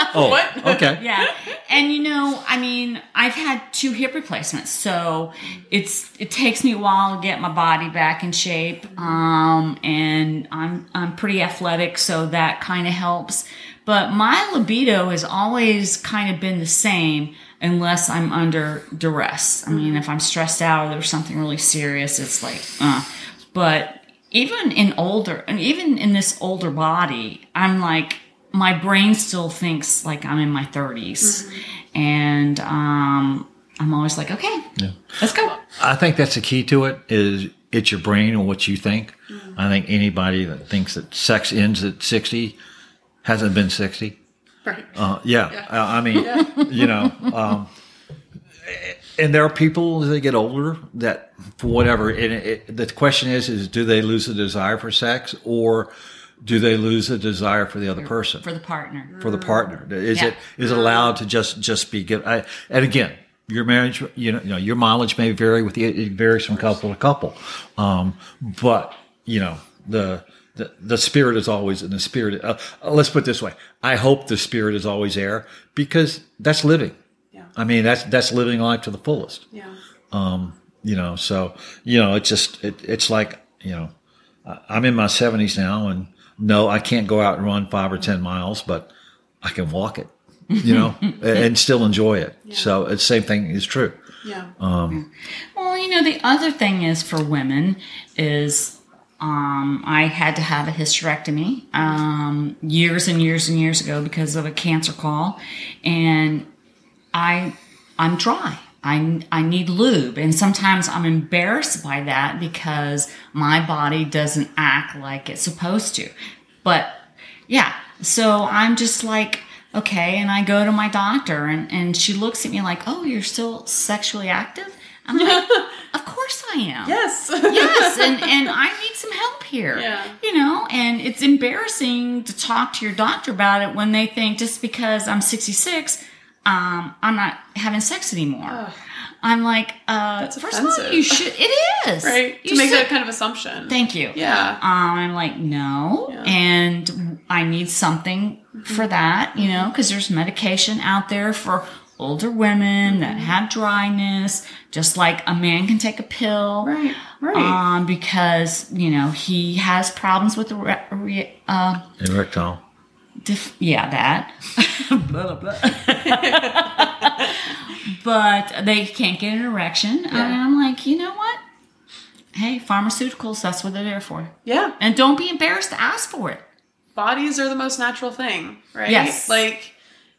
Oh, What? okay. yeah. And you know i mean i've had two hip replacements so it's it takes me a while to get my body back in shape. Um and i'm i'm pretty athletic so that kind of helps. But my libido has always kind of been the same unless i'm under duress. I mean if i'm stressed out or there's something really serious it's like uh. But even in older and even in this older body i'm like my brain still thinks like i'm in my 30s and um i'm always like okay let's go I think that's the key to it is it's your brain and what you think. I think anybody that thinks that sex ends at 60 hasn't been 60. Right. Uh, yeah. I I mean, you know, um, and there are people as they get older that for whatever, and it, it, the question is, is do they lose the desire for sex or do they lose a desire for the other person? for the partner for the partner? Is Yeah. it is it allowed to just just be good? I, and again, your marriage, you know, you know, your mileage may vary with the, it varies from couple to couple, um, but you know the. The, the spirit is always in the spirit. Uh, uh, let's put it this way. I hope the spirit is always there because that's living. Yeah. I mean, that's, that's living life to the fullest Yeah. you know so you know it's just it, it's like you know i'm in my 70s now and no i can't go out and run five or ten miles but i can walk it you know and- and still enjoy it so it's same thing is true Yeah. Well, you know, the other thing is for women is um, I had to have a hysterectomy um, years and years and years ago because of a cancer call, and I I'm dry. I I need lube, and sometimes I'm embarrassed by that because my body doesn't act like it's supposed to. But yeah, so I'm just like. Okay, and I go to my doctor, and, and she looks at me like, "Oh, you're still sexually active." I'm like, "Of course I am." yes. yes, and and I need some help here. Yeah. You know, and it's embarrassing to talk to your doctor about it when they think just because I'm 66, um, I'm not having sex anymore. I'm like, uh, That's first of all, you should. It is right. You To make should- that kind of assumption. Thank you. Yeah. Um, I'm like, no, Yeah. and I need something for that, you know, because there's medication out there for older women that Mm-hmm. have dryness, just like a man can take a pill. Right. Right. Um, because you know he has problems with the re- re- uh, erectile dif- yeah that blah, blah, blah. but they can't get an erection. And I'm like, you know what? Hey, pharmaceuticals, that's what they're there for. Yeah. And don't be embarrassed to ask for it. Bodies are the most natural thing, right? Yes. Like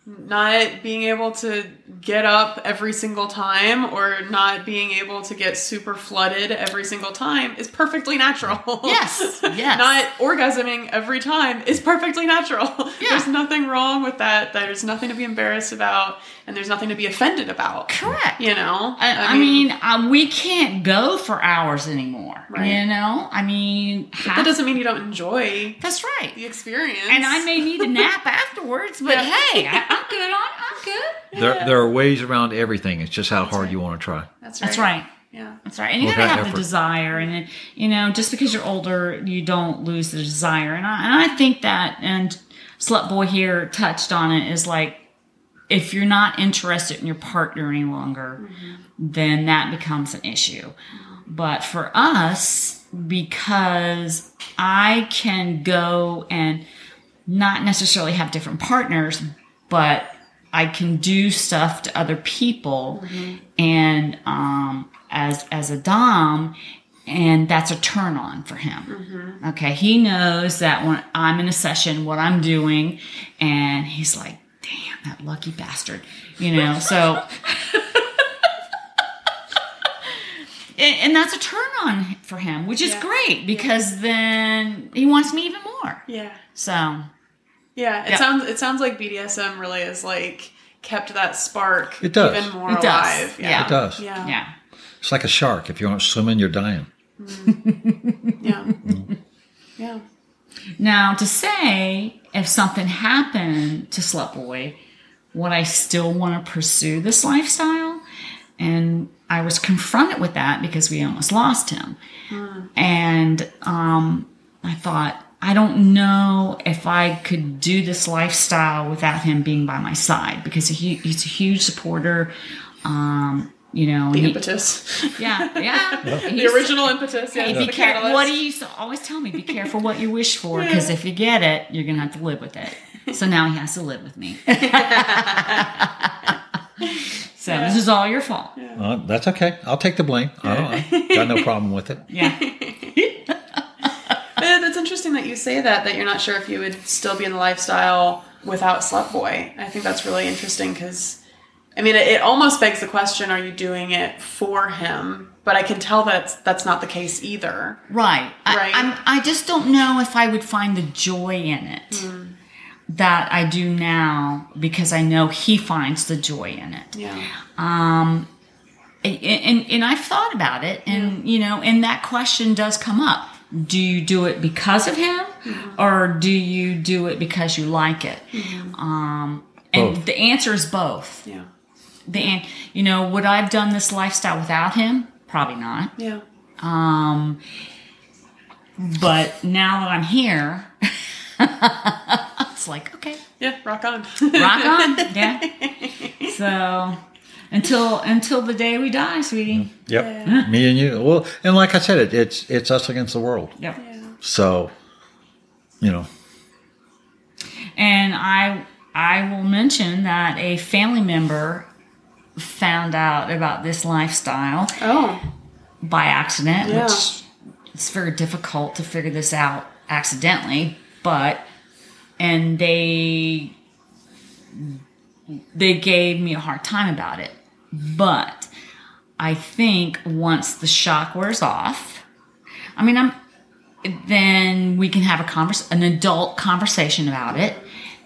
not being able to get up every single time or not being able to get super flooded every single time is perfectly natural. Yes, yes. not orgasming every time is perfectly natural. Yeah. There's nothing wrong with that. There's nothing to be embarrassed about and there's nothing to be offended about. Correct. You know? I, I mean, uh, we can't go for hours anymore. Right. You know, I mean, that doesn't mean you don't enjoy that's right. the experience. And I may need a nap afterwards, but Yeah. hey, I, I'm good on. I'm good. There, there are ways around everything. It's just how hard you want to try. That's right. That's right. Yeah. That's right. And you gotta that have the desire, and you know, just because you're older, you don't lose the desire. And I, and I think that, and Slut Boy here touched on it, is like if you're not interested in your partner any longer, mm-hmm. then that becomes an issue. But for us, because I can go and not necessarily have different partners, but I can do stuff to other people, and um, as as a dom, and that's a turn on for him. Okay, he knows that when I'm in a session, what I'm doing, and he's like, "Damn, that lucky bastard," you know. So. And and that's a turn on for him, which is Yeah. great because then he wants me even more. Yeah. So, Yeah. It Yeah. sounds it sounds like BDSM really is like kept that spark It does. even more It does. alive. Yeah. It does. Yeah. yeah. It's like a shark. If you aren't swimming, you're dying. Mm. Yeah. Mm. yeah. Now, to say if something happened to Slut Boy, would I still want to pursue this lifestyle? And I was confronted with that because we almost lost him. Hmm. And um, I thought, I don't know if I could do this lifestyle without him being by my side because he, he's a huge supporter. Um, you know, The he- impetus. yeah, yeah. the original impetus. Yeah. Hey, be careful. What do you always tell me: be careful what you wish for, because if you get it, you're gonna have to live with it. So now he has to live with me. so this is all your fault. Uh, that's okay. I'll take the blame. I don't, I got no problem with it. Yeah, But it's interesting that you say that that you're not sure if you would still be in the lifestyle without Slut Boy. I think that's really interesting because, I mean, it, it almost begs the question: Are you doing it for him? But I can tell that's that's not the case either. right. Right. I'm, I just don't know if I would find the joy in it hmm. that I do now because I know he finds the joy in it. Yeah. Um, and, and and I've thought about it, and you know, and that question does come up. Do you do it because of him, or do you do it because you like it? Um, and Both. the answer is both. Yeah. The an- you know, would I have done this lifestyle without him? Probably not. Yeah. Um, but now that I'm here, it's like okay, Yeah. Rock on. rock on, yeah. So until until the day we die, sweetie. Mm. Yep. Me and you. Well, and like I said, it, it's it's us against the world. Yep. So, you know, And I I will mention that a family member found out about this lifestyle oh. by accident, Yeah. which it's very difficult to figure this out accidentally, but and they they gave me a hard time about it. But I think once the shock wears off, I mean I'm then we can have a convers an adult conversation about it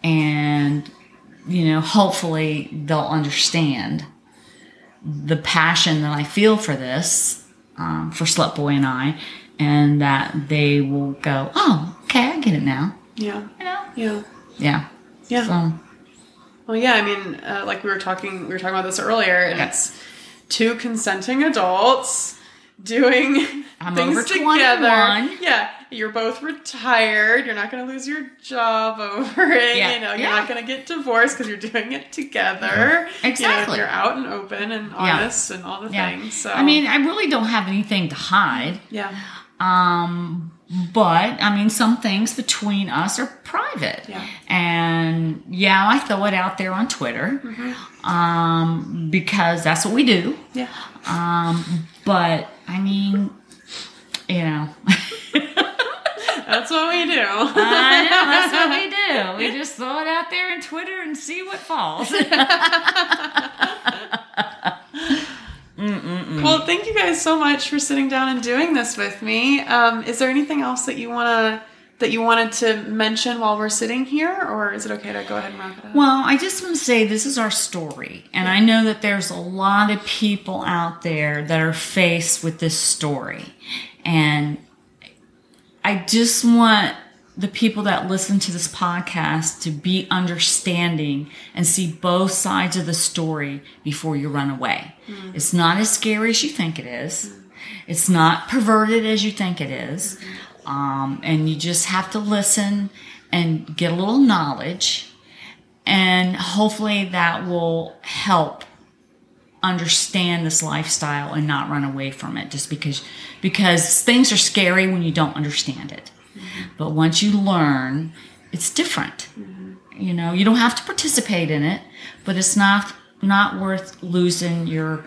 and you know hopefully they'll understand the passion that i feel for this um, for slut boy and i and that they will go oh okay i get it now Yeah. you know Yeah. yeah Yeah. so Well, yeah. I mean, uh, like we were talking, we were talking about this earlier, and Yeah. it's two consenting adults doing I'm things together. Yeah, you're both retired. You're not going to lose your job over it. Yeah. You know, you're Yeah. not going to get divorced because you're doing it together. You know, Exactly. you're out and open and honest and all the things. So i mean i really don't have anything to hide yeah, um but I mean, some things between us are private. Yeah. And yeah, I throw it out there on Twitter um, because that's what we do. Yeah. Um, but I mean, you know, That's what we do. I know that's what we do. We just throw it out there on Twitter and see what falls. Well, thank you guys so much for sitting down and doing this with me. Um, is there anything else that you wanna that you wanted to mention while we're sitting here, or is it okay to go ahead and wrap it up? Well, I just want to say this is our story. And I know that there's a lot of people out there that are faced with this story. And I just want the people that listen to this podcast to be understanding and see both sides of the story before you run away. Mm. It's not as scary as you think it is. Mm. It's not perverted as you think it is. Mm-hmm. Um, and you just have to listen and get a little knowledge and hopefully that will help understand this lifestyle and not run away from it just because because things are scary when you don't understand it but once you learn it's different mm-hmm. you know you don't have to participate in it but it's not not worth losing your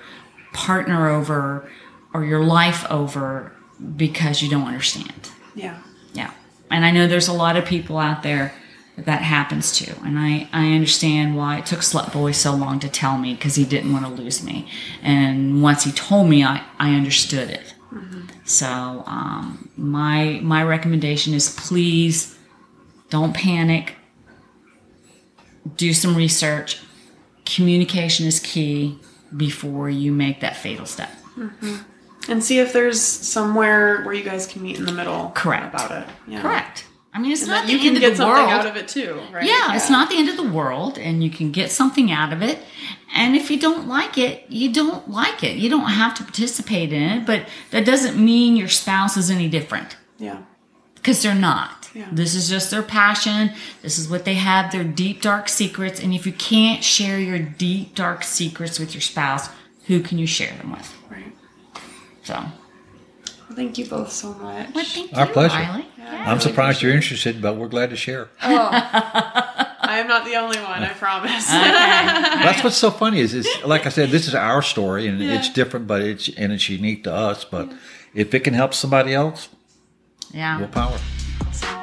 partner over or your life over because you don't understand yeah. yeah. And I know there's a lot of people out there that, that happens to. And I, I understand why it took Slut Boy so long to tell me because he didn't want to lose me. And once he told me, I, I understood it. So um, my my recommendation is please don't panic. Do some research. Communication is key before you make that fatal step. And see if there's somewhere where you guys can meet in the middle. Correct. About it. Yeah. Correct. I mean, it's And not the you can end get of the something world. out of it too, right? Yeah, it's not the end of the world, and you can get something out of it. And if you don't like it, you don't like it. You don't have to participate in it, but that doesn't mean your spouse is any different Yeah. because they're not. Yeah. This is just their passion. This is what they have, their deep, dark secrets. And if you can't share your deep, dark secrets with your spouse, who can you share them with? Right. So, thank you both so much. well, thank Our you, pleasure. Riley. I'm surprised you're interested, but we're glad to share. Oh, I am not the only one, I promise. That's what's so funny is, is like I said, this is our story and Yeah. it's different, but it's and it's unique to us. But if it can help somebody else, Yeah. we'll power. yeah.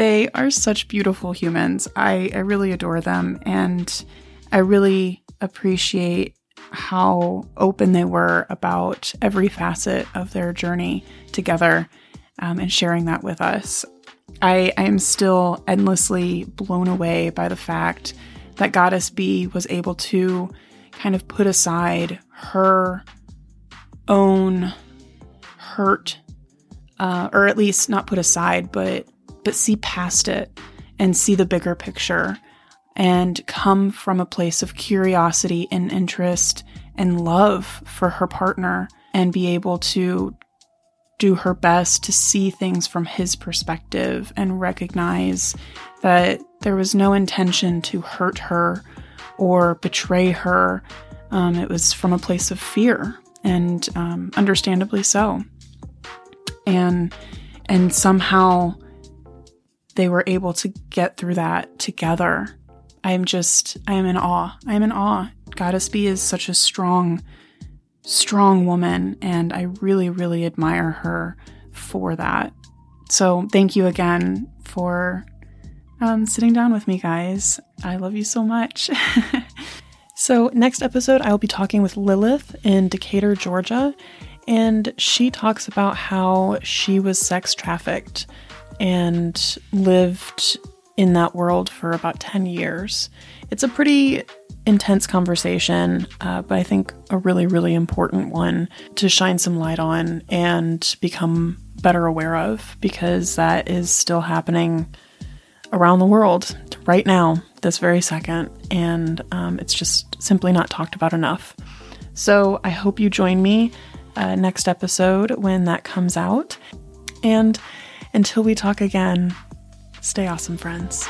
They are such beautiful humans. I, I really adore them. And I really appreciate how open they were about every facet of their journey together um, and sharing that with us. I, I am still endlessly blown away by the fact that Goddess B was able to kind of put aside her own hurt uh, or at least not put aside, but but see past it and see the bigger picture and come from a place of curiosity and interest and love for her partner and be able to do her best to see things from his perspective and recognize that there was no intention to hurt her or betray her. Um, it was from a place of fear, and um, understandably so. And and somehow they were able to get through that together. I am just, I am in awe. I am in awe. Goddess B is such a strong, strong woman, and I really, really admire her for that. So thank you again for um, sitting down with me, guys. I love you so much. so, next episode, I will be talking with Lilith in Decatur, Georgia, and she talks about how she was sex trafficked and lived in that world for about 10 years. It's a pretty intense conversation, uh, but I think a really, really important one to shine some light on and become better aware of because that is still happening around the world right now, this very second, and um, it's just simply not talked about enough. So I hope you join me uh, next episode when that comes out. And until we talk again, stay awesome, friends.